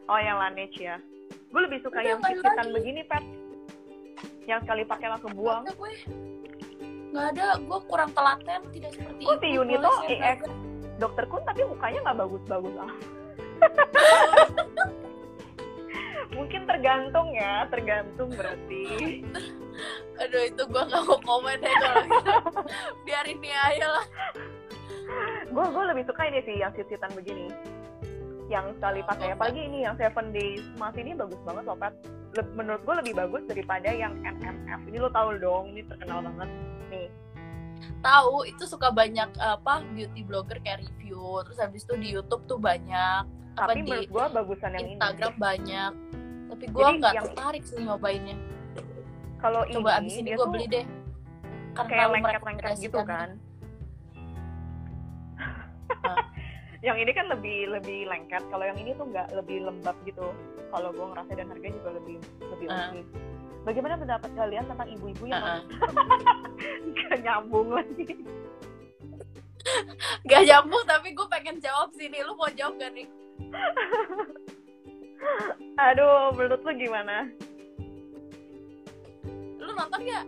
oh yang Laneige ya gue lebih suka Udah, yang lagi. begini pet yang sekali pakai langsung buang Nggak ada gue nggak ada gue kurang telaten tidak seperti Oh, itu Yunito boleh share EX. dokter kun tapi mukanya nggak bagus-bagus ah mungkin tergantung ya tergantung berarti. Aduh itu gue nggak mau komen deh kalau gitu. Biarin dia aja lah. Gue gue lebih suka ini sih yang cicitan begini. Yang sekali Oh, pakai. Oke. apalagi ini yang seven days. Mask ini bagus banget loh Pat. Menurut gue lebih bagus daripada yang MMF ini lo tahu dong ini terkenal banget. Nih. Tahu itu suka banyak apa beauty blogger kayak review. Terus habis itu di YouTube tuh banyak apa tapi di menurut gue bagusan yang Instagram ini banyak. Tapi gue nggak yang- tertarik sih nyobainnya. Kalau coba ini abis ini gue beli deh. Karena kayak lengket-lengket gitu kan. Yang ini kan lebih lebih lengket. Kalau yang ini tuh nggak lebih lembab gitu. Kalau gue ngerasa dan harganya juga lebih lebih oke. Bagaimana pendapat kalian tentang ibu-ibu yang Ah, ah. nggak nyambung lagi? Gak nyambung tapi gue pengen jawab sini. Lu mau jawab gak nih aduh menurut lu gimana? Lu nonton gak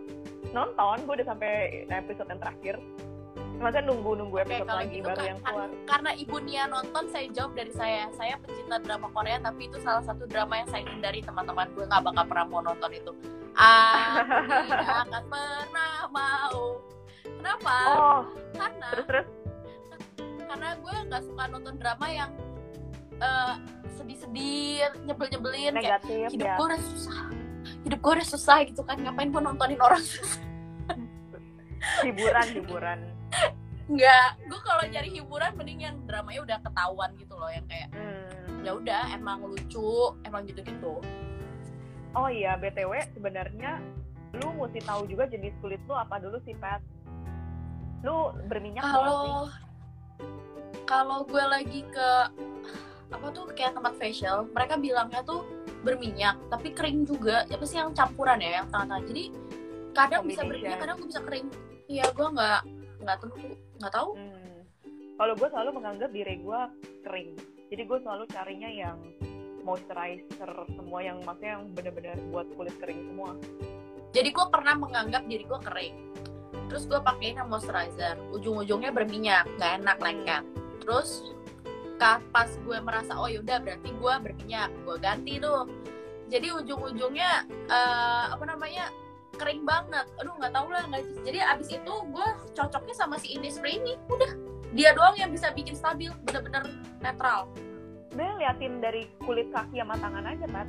nonton gue udah sampai episode yang terakhir. Masa nunggu nunggu Oke, episode kalau lagi gitu baru kan- yang keluar. Karena ibu Nia nonton saya jawab dari saya. Saya pecinta drama Korea tapi itu salah satu drama yang saya hindari teman-teman. Gue nggak bakal pernah mau nonton itu. Aku tidak akan pernah mau. Kenapa? Oh karena terus terus? Karena gue nggak suka nonton drama yang eh, sedih-sedih nyebel-nyebelin kayak hidup ya. gue udah susah. Hidup gue udah susah gitu kan ngapain gue nontonin orang susah? Hiburan hiburan. Nggak gue kalau nyari hiburan mending yang dramanya udah ketahuan gitu loh yang kayak Hmm. ya udah emang lucu emang gitu gitu oh iya btw sebenarnya lu mesti tahu juga jenis kulit lu apa dulu sih Pat lu berminyak kalau kalau gue lagi ke apa tuh kayak tempat facial mereka bilangnya tuh berminyak tapi kering juga apa sih yang campuran ya yang tengah-tengah jadi kadang bisa berminyak kadang gue bisa kering iya gue nggak nggak tentu nggak tahu Hmm. Kalau gue selalu menganggap diri gue kering. Jadi gue selalu carinya yang moisturizer semua yang maksudnya yang bener-bener buat kulit kering semua. jadi gue pernah menganggap diri gue kering terus gue pakein yang moisturizer ujung-ujungnya berminyak nggak enak Hmm. lengket terus ka- pas gue merasa oh yaudah berarti gue berminyak gue ganti tuh. Jadi ujung-ujungnya eh, apa namanya kering banget. Aduh nggak tahu lah nggak jadi abis itu gue cocoknya sama si Innisfree ini udah. Dia doang yang bisa bikin stabil bener-bener netral. Sebenarnya liatin dari kulit kaki sama tangan aja kan.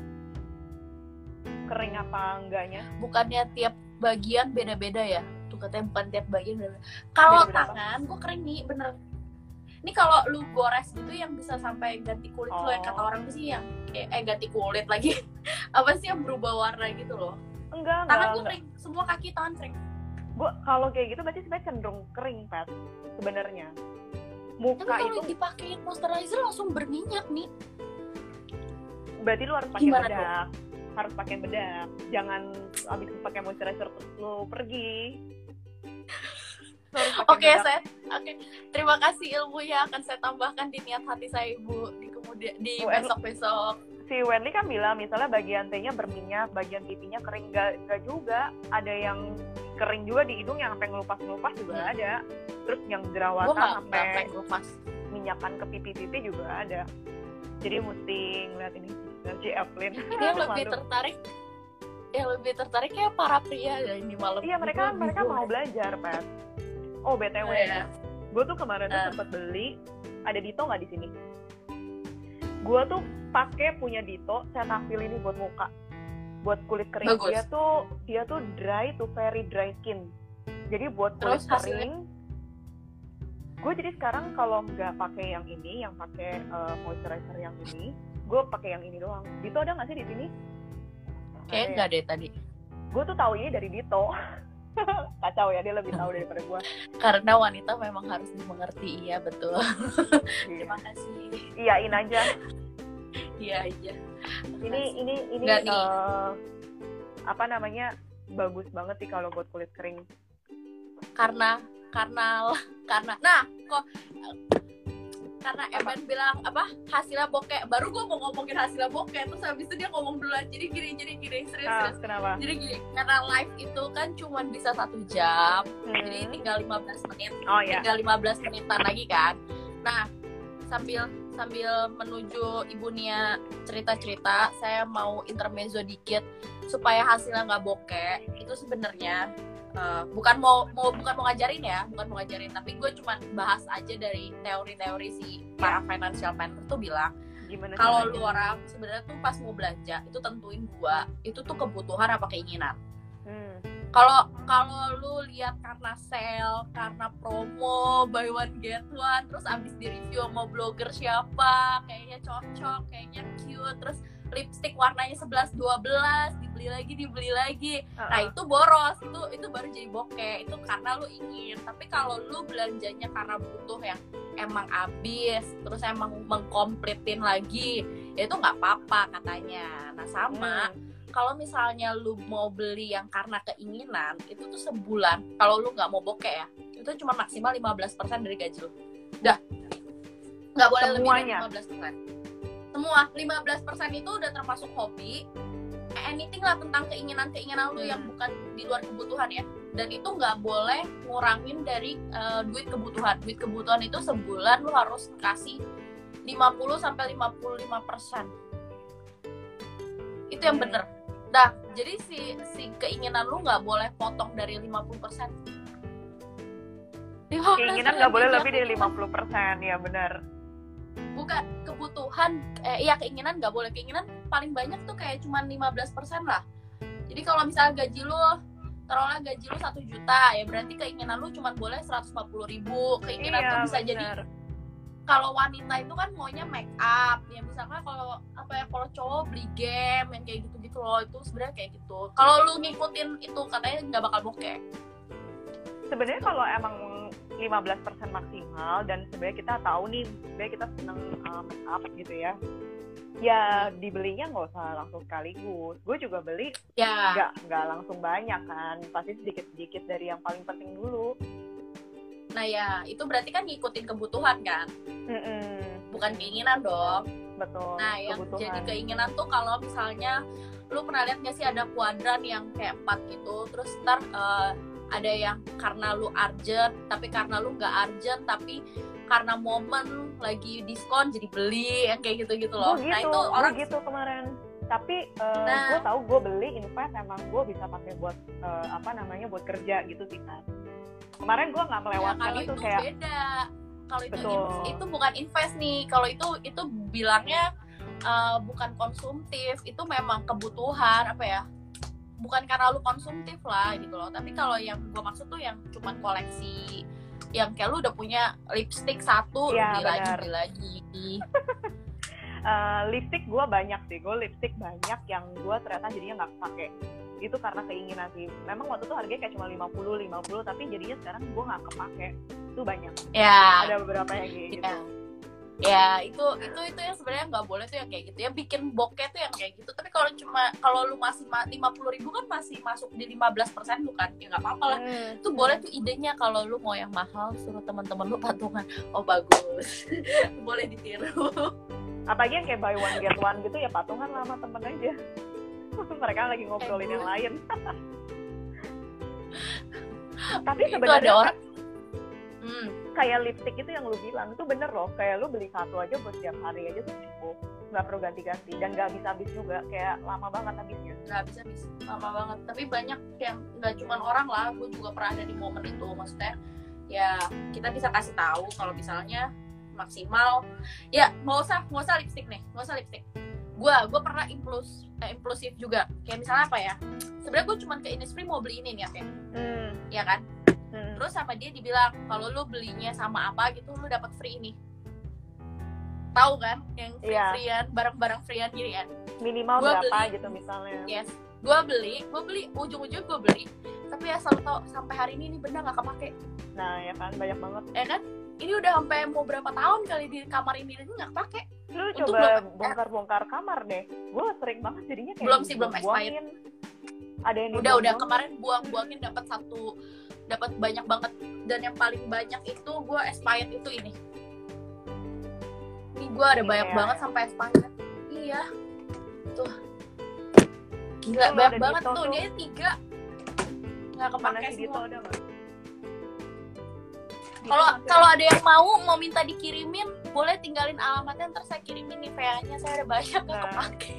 Kering apa enggaknya? bukannya tiap bagian beda-beda ya? Tuh katanya bukan tiap bagian beda kalau Beda-beda. apa? tangan gue kering nih bener ini kalau lu gores gitu yang bisa sampai ganti kulit lo yang Oh. kata orang tuh sih yang kayak eh ganti kulit lagi apa sih yang berubah warna gitu loh Enggak, tangan enggak. gue kering semua kaki tangan kering Gue kalau kayak gitu berarti sebenarnya cenderung kering, Pat. Sebenarnya. tapi Muka kalau itu dipakein moisturizer langsung berminyak nih berarti lu harus pakai Gimana tuh? bedak. Harus pakai bedak. Jangan habis pakai moisturizer terus lu pergi. Oke, bedak. saya oke. Terima kasih ilmunya akan saya tambahkan di niat hati saya, Ibu, di kemudian di besok-besok. si Wendy kan bilang misalnya bagian T-nya berminyak, bagian pipinya kering gak, gak juga. Ada yang kering juga di hidung yang sampai ngelupas-ngelupas juga Hmm. ada. Terus yang jerawatan nggak sampai nggak pengen lepas. minyakan ke pipi-pipi juga ada. Jadi mesti ngeliat ini energi Evelyn. Yang lebih tertarik yang lebih tertarik kayak para pria ya ini malam. Iya mereka Gua mereka mau belajar Pat. Oh btw, Oh, iya. Gue tuh kemarin tuh Ah. sempet beli. Ada Dito nggak di sini? Gue tuh pakai punya Dito Cetaphil ini buat muka, buat kulit kering. Bagus. Dia tuh dia tuh dry to very dry skin. Jadi buat kulit Terus kering. Gue jadi sekarang kalau nggak pakai yang ini, yang pakai eh, moisturizer yang ini, gue pakai yang ini doang. Dito ada nggak sih di sini? Kayak Ada ya? deh tadi. gue tuh tahu ini dari Dito kacau ya dia lebih tahu daripada gue Karena wanita memang harus dimengerti, iya betul. Terima kasih. iyain aja Iya iya. ini ini ini Nggak eh, apa namanya bagus banget sih kalau buat kulit kering karena karena karena nah kok karena Evan bilang apa? Hasilnya bokeh. Baru gue mau ngomongin hasilnya bokeh terus habis itu dia ngomong duluan. Jadi gini jadi gini serius ah, serius. kenapa? Jadi gini karena live itu kan cuman bisa satu jam Hmm. jadi tinggal 15 menit. Oh ya tinggal 15 menitan lagi kan. Nah sambil sambil menuju ibu Nia cerita-cerita saya mau intermezzo dikit supaya hasilnya nggak bokeh. Itu sebenarnya eh, bukan mau mau bukan mau ngajarin ya bukan mau ngajarin tapi gue cuma bahas aja dari teori-teori si para financial planner tuh bilang kalau lu orang sebenarnya tuh pas mau belanja itu tentuin dua itu tuh kebutuhan apa keinginan. Hmm. kalau kalau lu lihat karena sale karena promo buy one get one terus abis di review sama blogger siapa kayaknya cocok kayaknya cute terus lipstick warnanya 11 12 dibeli lagi dibeli lagi. Ah, nah ah. itu boros. Itu itu baru jadi bokeh. Itu karena lu ingin. Tapi kalau lu belanjanya karena butuh yang emang habis terus emang mengkompletin lagi ya itu nggak apa-apa katanya. Nah sama Hmm. kalau misalnya lu mau beli yang karena keinginan itu tuh sebulan. Kalau lu nggak mau bokeh ya itu cuma maksimal 15% dari gaji lu. Dah. Nggak boleh Semuanya? lebih dari 15% semua. 15% itu udah termasuk hobi. Anything lah tentang keinginan-keinginan lu yang Hmm. bukan di luar kebutuhan ya. Dan itu nggak boleh ngurangin dari eh, duit kebutuhan. Duit kebutuhan itu sebulan lu harus kasih 50 sampai 55 persen. Itu yang Hmm. bener. Nah, jadi si si keinginan lu nggak boleh potong dari 50 persen. keinginan nggak boleh lebih dari 50% ya benar bukan kebutuhan eh iya keinginan nggak boleh keinginan paling banyak tuh kayak cuma 15% lah. Jadi kalau misalnya gaji lu taruhlah gaji lu satu juta ya berarti keinginan lu cuma boleh 150 ribu. Keinginan iya, tuh bisa jadi bener. kalau wanita itu kan maunya make up ya misalkan kalau apa ya kalau cowok beli game yang kayak gitu gitu loh itu sebenarnya kayak gitu. Kalau lu ngikutin itu katanya nggak bakal bokeh. Sebenarnya kalau emang 15% maksimal dan sebenarnya kita tahu nih sebenarnya kita seneng uh, make up gitu ya. Ya dibelinya nggak usah langsung sekaligus. Gue juga beli ya. nggak nggak langsung banyak kan pasti sedikit sedikit dari yang paling penting dulu. Nah ya itu berarti kan ngikutin kebutuhan kan? Mm-mm, bukan keinginan dong. Betul nah yang kebutuhan. jadi keinginan tuh kalau misalnya lu pernah lihat gak sih ada kuadran yang kayak empat gitu terus ntar eh, ada yang karena lu urgent tapi karena lu nggak urgent tapi karena momen lagi diskon jadi beli yang kayak gitu gitu loh. Gue nah gitu itu gue orang gitu kemarin. Tapi uh, Nah. gue tahu gue beli invest emang gue bisa pakai buat uh, apa namanya buat kerja gitu sih kan kemarin gue nggak Ya, melewatkan kalau itu itu kayak beda. Kalau itu Betul. itu bukan invest nih. Kalau itu itu bilangnya uh, bukan konsumtif. Itu memang kebutuhan apa ya bukan karena lu konsumtif lah gitu loh. Tapi kalau yang gue maksud tuh yang cuman koleksi yang kayak lu udah punya lipstick satu beli lagi beli lagi. Uh, lipstick gue banyak sih. Gue lipstick banyak yang gue ternyata jadinya nggak pakai itu karena keinginan sih. Memang waktu itu harganya kayak cuma 50 50 tapi jadinya sekarang gue nggak kepake. Itu banyak. Ya. Ada beberapa yang kayak gitu. Iya. Ya itu itu itu yang sebenarnya nggak boleh tuh yang kayak gitu. Ya bikin bokeh tuh yang kayak gitu. Tapi kalau cuma kalau lu masih lima puluh ribu kan masih masuk di 15% persen bukan ya nggak apa-apa lah. Hmm, itu boleh tuh idenya kalau lu mau yang mahal suruh teman-teman lu patungan. Oh bagus. Boleh ditiru. Apalagi yang kayak buy one get one gitu ya patungan lah sama temen aja. Mereka lagi ngobrolin Eh, yang lain. Tapi itu ada sebenarnya orang hmm, kayak lipstick itu yang lu bilang itu bener loh. Kayak lu beli satu aja buat setiap hari aja tuh cukup. Nggak perlu ganti-ganti. Dan nggak habis habis juga. Kayak lama banget habisnya. Nggak bisa bisa lama banget. Tapi banyak yang nggak cuma orang lah. Gue juga pernah ada di momen itu. Maksudnya ya kita bisa kasih tahu kalau misalnya maksimal. Ya nggak usah. Nggak usah lipstick nih. Nggak usah lipstick. Gue gue pernah impuls eh, impulsif juga. Kayak misalnya apa ya? Sebenarnya gue cuma ke Innisfree mau beli ini nih ya hmm. ya kan hmm. terus sama dia dibilang kalau lu belinya sama apa gitu lu dapat free ini tahu kan yang free Iya. freean barang-barang freean gitu kan? Minimal Gua berapa beli. gitu misalnya. Yes. Gue beli gue beli ujung-ujung gue beli. Tapi ya selalu tau sampai hari ini ini benda nggak kepake. Nah ya kan banyak banget. Ya kan? Ini udah sampai mau berapa tahun kali di kamar ini ini nggak kepake. Lu Untung coba bongkar-bongkar kamar deh. Gue sering banget jadinya kayak Belum sih, belum dibuang-buangin. ada yang udah udah. kemarin buang-buangin dapat satu dapat banyak banget. Dan yang paling banyak itu gue expired itu ini. Ini gue ada Iya. banyak banget sampai expired iya. Tuh. Gila Tuh, banyak ada banget tuh tuh. dia tiga. Nggak kepake semua. ada kalau kalau ada yang mau mau minta dikirimin boleh tinggalin alamatnya ntar saya kirimin nih VA-nya saya ada banyak nggak Nah. kepake.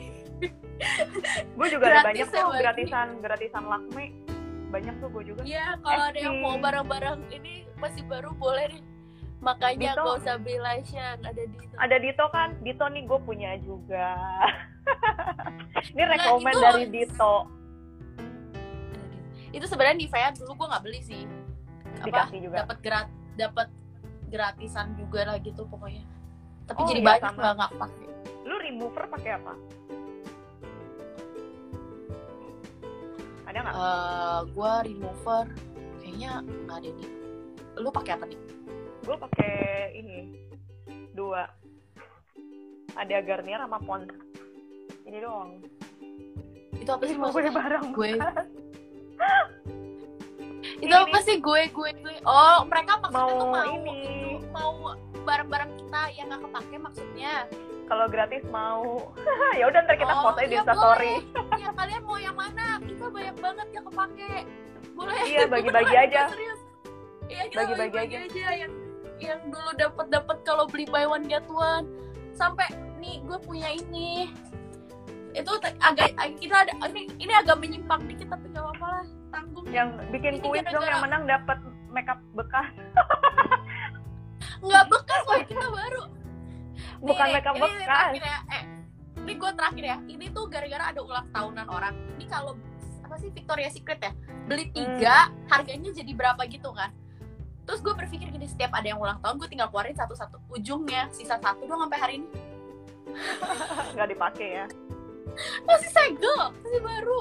Gue juga ada Gratis banyak ya, tuh Mbak. gratisan gratisan lakme banyak tuh gue juga Iya, kalau ada yang mau barang-barang ini masih baru boleh nih. Makanya Dito. gak usah beli lotion, ada di ada Dito kan Dito nih gue punya juga ini Nah, rekomen itu- dari Dito Itu sebenarnya di Nivea dulu gue nggak beli sih. Apa? dikasih juga Dapat grat dapat gratisan juga lah gitu pokoknya. Tapi Oh, jadi iya, banyak nggak pakai. lu remover pakai apa ada nggak Eh, gue remover kayaknya nggak ada nih. Lu pakai apa nih? gue pakai ini dua ada Garnier sama Pond ini doang Itu apa sih mau gue barang Gue. Itu apa sih gue gue gue? Oh, mereka maksudnya Mau tuh mau ini. itu mau barang-barang kita yang nggak kepake maksudnya. Kalau gratis mau ya udah ntar kita Oh, post aja di iya, Instastory boleh. Ya kalian mau yang mana? Kita banyak banget yang kepake. Boleh. Iya, bagi-bagi aja. Serius. Iya, kita Bagi-bagi bagi-bagi aja. yang yang dulu dapat dapat kalau beli buy one get one. Sampai nih gue punya ini. Itu agak ag- kita ada ini ini agak menyimpang dikit tapi nggak apa-apa lah. Tanggung. yang bikin Ini kuis dong yang menang dapat makeup bekas Nggak bekas loh kita baru. Bukan Nih, makeup ini bekas terakhir ya. Eh, ini gue terakhir ya. Ini tuh gara-gara ada ulang tahunan orang. Ini kalau apa sih Victoria Secret ya? Beli tiga, harganya jadi berapa gitu kan? Terus gue berpikir gini, setiap ada yang ulang tahun, gue tinggal keluarin satu-satu. Ujungnya, sisa satu doang sampai hari ini. nggak dipakai ya Masih segel, masih baru.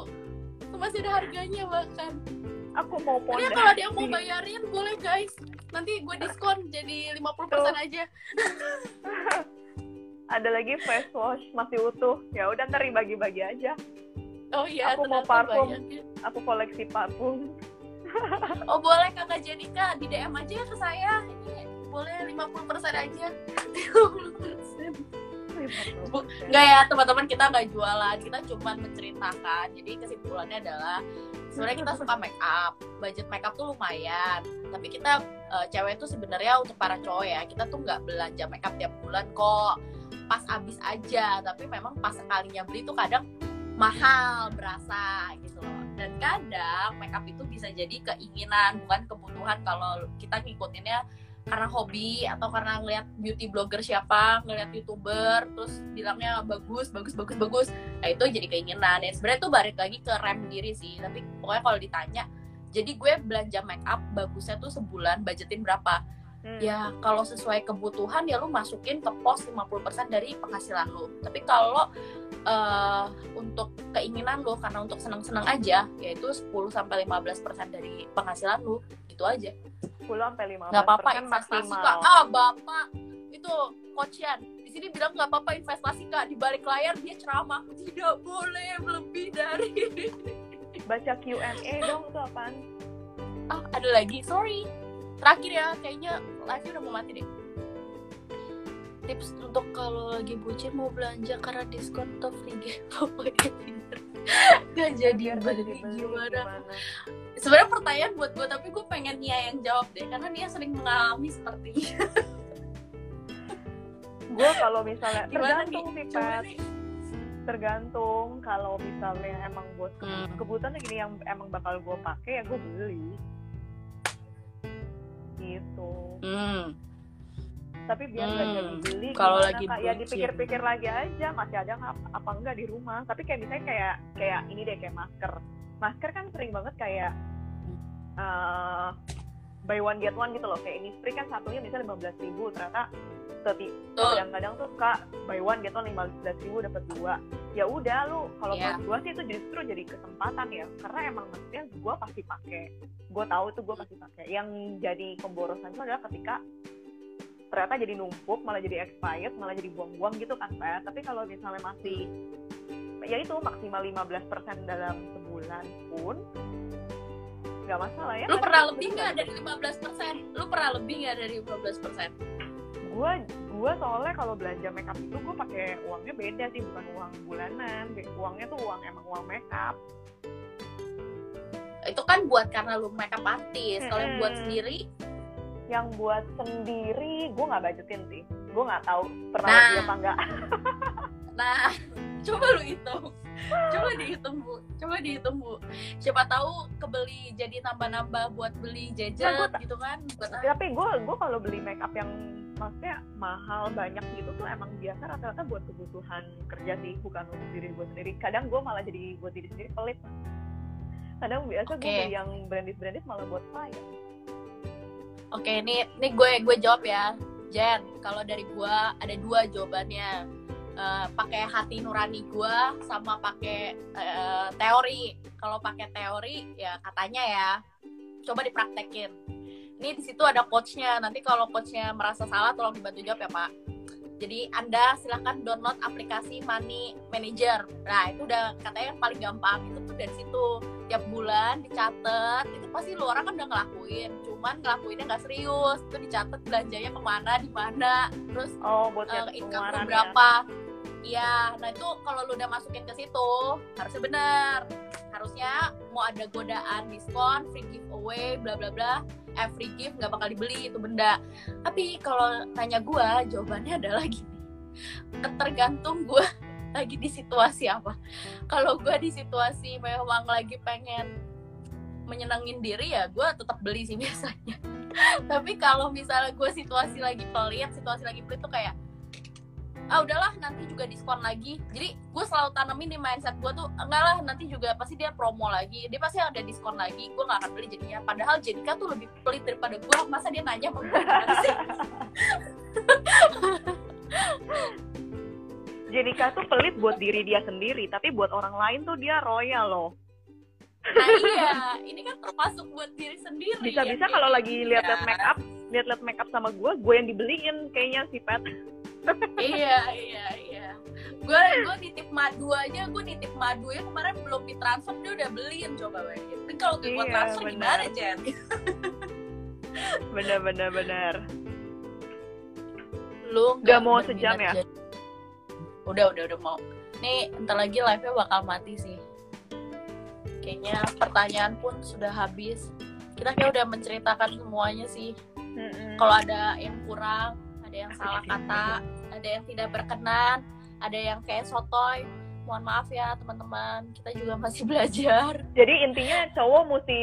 Masih ada harganya bahkan. aku mau Ini pondasi kalau dia mau bayarin, boleh guys. Nanti gue diskon jadi 50% aja. ada lagi face wash masih utuh ya udah ntar dibagi-bagi aja Oh iya, Aku mau parfum. banyak ya. aku koleksi parfum Oh boleh kakak Jenika di DM aja ke saya. Ini boleh 50% aja. 50%. Enggak ya teman-teman kita nggak jualan, kita cuma menceritakan. Jadi kesimpulannya adalah sebenarnya kita suka make up, budget make up tuh lumayan. Tapi kita eh, cewek tuh sebenarnya untuk para cowok ya, kita tuh nggak belanja make up tiap bulan kok. Pas habis aja, tapi memang pas sekalinya beli tuh kadang mahal berasa gitu loh. Dan kadang make up itu bisa jadi keinginan bukan kebutuhan kalau kita ngikutinnya karena hobi atau karena ngeliat beauty blogger siapa, ngeliat youtuber, terus bilangnya bagus, bagus, bagus, bagus. Nah itu jadi keinginan. Dan sebenarnya tuh balik lagi ke rem diri sih. Tapi pokoknya kalau ditanya, jadi gue belanja make up bagusnya tuh sebulan budgetin berapa? Hmm. Ya kalau sesuai kebutuhan ya lu masukin ke pos 50% dari penghasilan lu. Tapi kalau eh, untuk keinginan lu karena untuk seneng-seneng aja, yaitu 10 sampai 15% dari penghasilan lu, itu aja. 10 sampai 15 nggak apa-apa investasi kak. Ah bapak! Itu coachian di sini bilang nggak apa-apa investasi kak. Di balik layar dia ceramah. Tidak boleh lebih dari baca Q&A dong itu apaan? Ah ada lagi. Sorry terakhir ya kayaknya live udah mau mati deh. Tips untuk kalau lagi bucin mau belanja karena diskon atau free giveaway Gak jadi beli dibeli gimana? sebenarnya pertanyaan buat gue tapi gue pengen Nia yang jawab deh karena Nia sering mengalami seperti ini. Gue kalau misalnya gimana tergantung nih tergantung kalau misalnya emang buat Hmm. kebutuhan gini yang emang bakal gue pakai ya gue beli gitu. Hmm. tapi biar nggak Hmm, jadi beli kalau lagi Kak? ya dipikir-pikir lagi aja masih ada nggak apa, apa enggak di rumah. Tapi kayak misalnya kayak kayak ini deh kayak masker. Masker kan sering banget kayak eh buy one get one gitu loh. Kayak ini free kan satunya bisa lima belas ribu. Ternyata Betul. kadang-kadang tuh kak buy one get one lima belas ribu dapat dua. Ya udah lu kalau menurut gua sih itu justru jadi kesempatan ya. Karena emang maksudnya gua pasti pakai. Gua tahu tuh gua pasti pakai. Yang jadi pemborosan itu adalah ketika ternyata jadi numpuk malah jadi expired malah jadi buang-buang gitu kan Pak. Tapi kalau misalnya masih ya itu maksimal 15% dalam sebulan pun nggak masalah ya Lu Karena pernah lebih nggak dari 15%? Lu pernah lebih nggak dari 15%? gua gua soalnya kalau belanja makeup itu gua pakai uangnya beda sih bukan uang bulanan uangnya tuh uang emang uang makeup Itu kan buat karena lu makeup artist. Kalau yang buat sendiri, yang buat sendiri gua nggak budgetin sih gua nggak tahu pernah Nah. lebih apa enggak nah coba lu hitung. Coba dihitung bu, coba dihitung bu. Siapa tahu kebeli jadi nambah-nambah buat beli Nah, jajan gua ta- gitu kan? Buat tapi gue gue kalau beli makeup yang maksudnya mahal banyak gitu tuh emang biasa rata-rata buat kebutuhan kerja sih bukan untuk diri gue sendiri kadang gue malah jadi buat diri sendiri pelit kadang biasa gue Oke. beli yang branded branded malah buat klien Oke, ini ini gue gue jawab ya, Jen. Kalau dari gue ada dua jawabannya. Eh, pakai hati nurani gue sama pakai eh, teori. Kalau pakai teori ya katanya ya, coba dipraktekin. Ini di situ ada coachnya. Nanti kalau coachnya merasa salah, tolong dibantu jawab ya Pak. Jadi Anda silahkan download aplikasi Money Manager. Nah itu udah katanya yang paling gampang itu tuh dari situ tiap bulan dicatat itu pasti lu orang kan udah ngelakuin cuman ngelakuinnya nggak serius itu dicatat belanjanya ke mana di mana terus oh buat uh, yang income ya. Iya nah itu kalau lu udah masukin ke situ harusnya bener. Harusnya mau ada godaan diskon free giveaway bla bla bla. Eh free gift nggak bakal dibeli itu benda. Tapi kalau tanya gua jawabannya adalah gini. Tergantung gua lagi di situasi apa. Kalau gue di situasi memang lagi pengen menyenangin diri ya gue tetap beli sih biasanya. Tapi kalau misalnya gue situasi lagi pelit situasi lagi pelit tuh kayak ah udahlah nanti juga diskon lagi. Jadi gue selalu tanemin di mindset gue tuh enggak lah nanti juga pasti dia promo lagi dia pasti ada diskon lagi gue nggak akan beli jadinya. Padahal Jenika tuh lebih pelit daripada gue masa dia nanya mau sih? Jenika tuh pelit buat diri dia sendiri tapi buat orang lain tuh dia royal loh. Nah iya ini kan termasuk buat diri sendiri bisa-bisa ya, kalau lagi lihat-lihat make up lihat-lihat make up sama gue gue yang dibeliin kayaknya si Pet iya iya iya. Gue gue nitip madu aja gue nitip madu ya. Kemarin belum ditransfer dia udah beliin coba bayangin. Tapi kalau gue Iya, transfer benar. gimana Jen? Bener bener bener lu Udah mau berminat sejam ya? jadi- udah udah udah mau. Nih entar lagi live nya bakal mati sih. Kayaknya pertanyaan pun sudah habis. Kita kayak udah menceritakan semuanya sih. Kalau ada yang kurang ada yang salah kata ada yang tidak berkenan ada yang kayak sotoy. Mohon maaf ya teman-teman. Kita juga masih belajar. Jadi intinya cowok mesti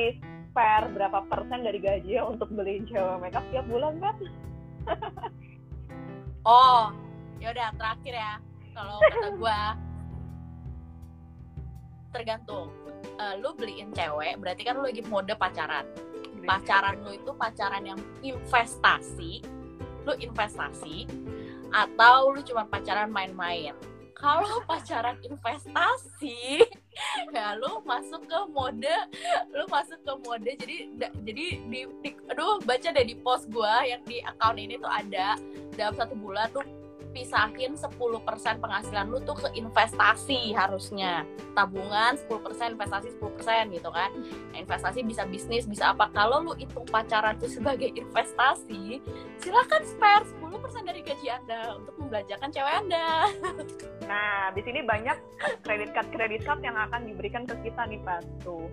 spare berapa persen dari gajinya untuk beliin cewek make up tiap bulan kan oh yaudah terakhir ya. Kalau kata gua tergantung. Eh, lu beliin cewek berarti kan lu lagi mode pacaran. Pacaran lu itu pacaran yang investasi lu investasi atau lu cuma pacaran main-main? Kalau pacaran investasi ya lu masuk ke mode lu masuk ke mode jadi da- jadi di, di- aduh baca deh di post gua yang di account ini tuh ada dalam satu bulan lu pisahin 10% penghasilan lu tuh ke investasi harusnya. Tabungan 10% investasi 10% gitu kan. Nah, investasi bisa bisnis bisa apa. Kalau lu hitung pacaran itu sebagai investasi silakan spare 10% dari gaji anda untuk membelanjakan cewek anda. Nah di sini banyak kredit card kredit card yang akan diberikan ke kita nih pas tuh.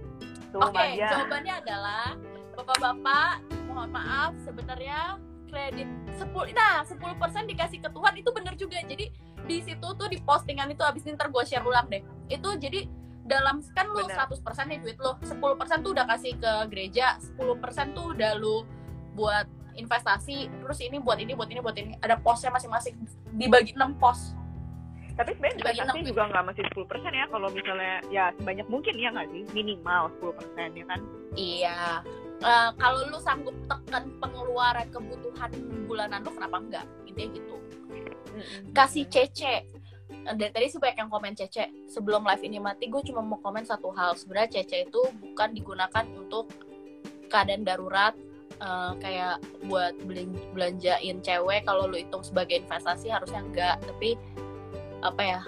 Tuh oke Maja. jawabannya adalah bapak-bapak mohon maaf sebenarnya kredit. 10 nah 10% dikasih ke Tuhan itu bener juga. Jadi di situ tuh di postingan itu abis ini ntar gue share ulang deh. Itu jadi dalam kan lu Bener. 100% nih duit lu. 10% tuh udah kasih ke gereja 10% tuh udah lu buat investasi terus ini buat ini buat ini buat ini. Ada posnya masing-masing. Dibagi 6 pos. Tapi sebenarnya investasi juga nggak mesti 10% ya kalau misalnya ya sebanyak mungkin ya nggak sih? Minimal 10% ya kan? Iya. Eh, kalau lu sanggup tekan pengeluaran kebutuhan bulanan lu kenapa enggak? Intinya gitu. Kasih Cece. Eh, Dari tadi sih banyak yang komen Cece. Sebelum live ini mati, gue cuma mau komen satu hal. Sebenarnya Cece itu bukan digunakan untuk keadaan darurat eh, kayak buat beli belanjain cewek kalau lu hitung sebagai investasi harusnya enggak tapi apa ya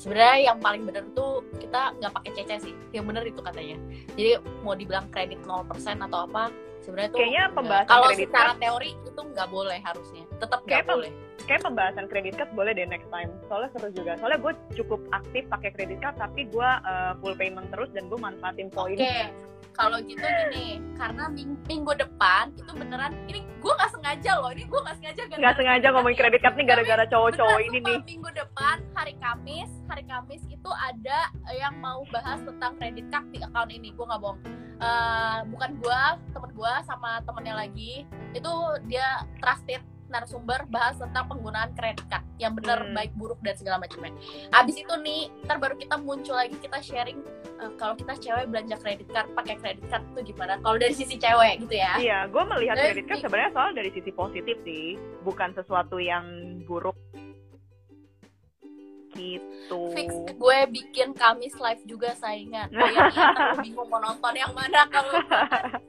sebenarnya yang paling bener tuh kita nggak pakai cece sih. Yang bener itu katanya. Jadi mau dibilang kredit 0% atau apa sebenarnya tuh Kayaknya pembahasan kalau kredit secara card- teori itu nggak boleh harusnya. Tetap nggak boleh. kayak pembahasan kredit card boleh deh next time. Soalnya seru juga. Soalnya gue cukup aktif pakai kredit card tapi gue uh, full payment terus dan gue manfaatin poin oke kalau gitu gini karena ming- minggu depan itu beneran ini gue nggak sengaja loh ini gue nggak sengaja nggak sengaja ngomongin kredit card nih gara-gara cowok-cowok ini nih. minggu depan hari Kamis hari Kamis itu ada yang mau bahas tentang kredit card di account ini gue nggak bohong. Eh, bukan gue temen gue sama temennya lagi itu dia trusted narasumber bahas tentang penggunaan kredit card yang benar Hmm. baik buruk dan segala macamnya. Abis itu nih, ntar baru kita muncul lagi kita sharing eh, kalau kita cewek belanja kredit card pakai kredit card itu gimana? Kalau dari sisi cewek gitu ya. Iya, gue melihat kredit card sebenarnya soal dari sisi positif sih, bukan sesuatu yang buruk gitu. fix gue bikin Kamis live juga saingan. Iya, iya, ntar lu bingung mau nonton yang mana kalau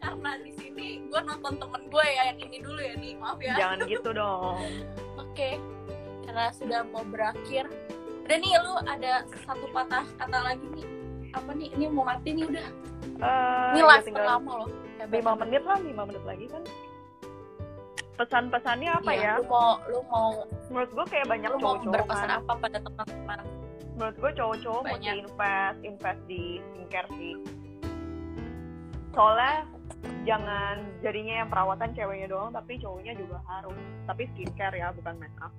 karena di sini gue nonton temen gue ya yang ini dulu ya nih maaf ya. Jangan gitu dong. Oke, karena sudah mau berakhir. Udah nih lu ada satu patah kata lagi nih. Apa nih? Ini mau mati nih udah. Eh, Ini ya live tinggal pertama loh. Lima menit lah, lima menit lagi kan. Pesan-pesannya apa Iya, ya? Lu mau lu mau Menurut gue kayak banyak lu mau cowok-cowok berpesan kan. apa pada teman-teman? Menurut gue cowok-cowok mesti Banyak. invest, invest di skincare sih. Soalnya jangan jadinya yang perawatan ceweknya doang, tapi cowoknya juga harus. Tapi skincare ya, bukan make up.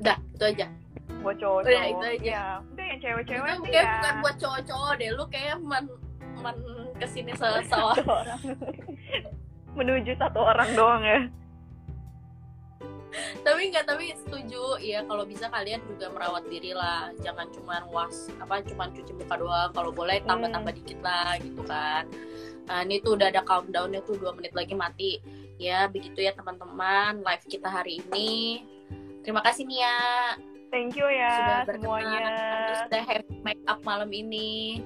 Udah, itu aja. Buat cowok-cowok. Udah, itu aja. Ya, udah yang cewek-cewek sih kayak ya. bukan buat cowok-cowok deh. Lu kayak men men ke sini seseorang. Menuju satu orang doang ya. tapi enggak tapi setuju. Ya kalau bisa kalian juga merawat diri lah. Jangan cuman was apa cuman cuci muka doang. Kalau boleh tambah tambah Hmm. dikit lah gitu kan. Nah, ini tuh udah ada countdownnya tuh dua menit lagi mati. Ya begitu ya teman-teman live kita hari ini. Terima kasih Nia. Thank you sudah ya berkenan. semuanya. terus udah happy make up malam ini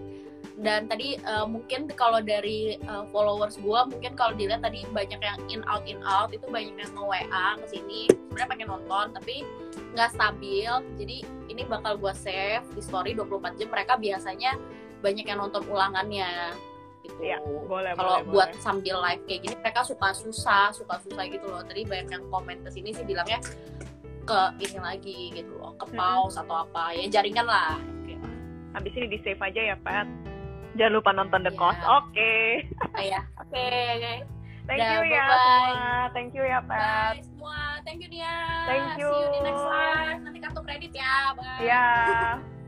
dan tadi eh, mungkin kalau dari eh, followers gua mungkin kalau dilihat tadi banyak yang in out in out itu banyak yang nge WA ke sini. Sebenarnya pengen nonton tapi nggak stabil. Jadi ini bakal gua save di story 24 jam. Mereka biasanya banyak yang nonton ulangannya gitu. Iya, boleh, kalau buat boleh. sambil live kayak gini mereka suka susah suka susah gitu loh. Tadi banyak yang komen ke sini sih bilangnya ke ini lagi gitu loh ke pause atau apa. Ya jaringan lah Oke. Habis ini di save aja ya, Pat. Jangan lupa nonton The Iya. Cost. Oke. Ah, ya oke oke Thank Dah, you ya bye-bye. semua. Thank you ya, Pat. bye semua thank you Nia Thank see you di you. next live nanti kartu kredit ya bye Ya.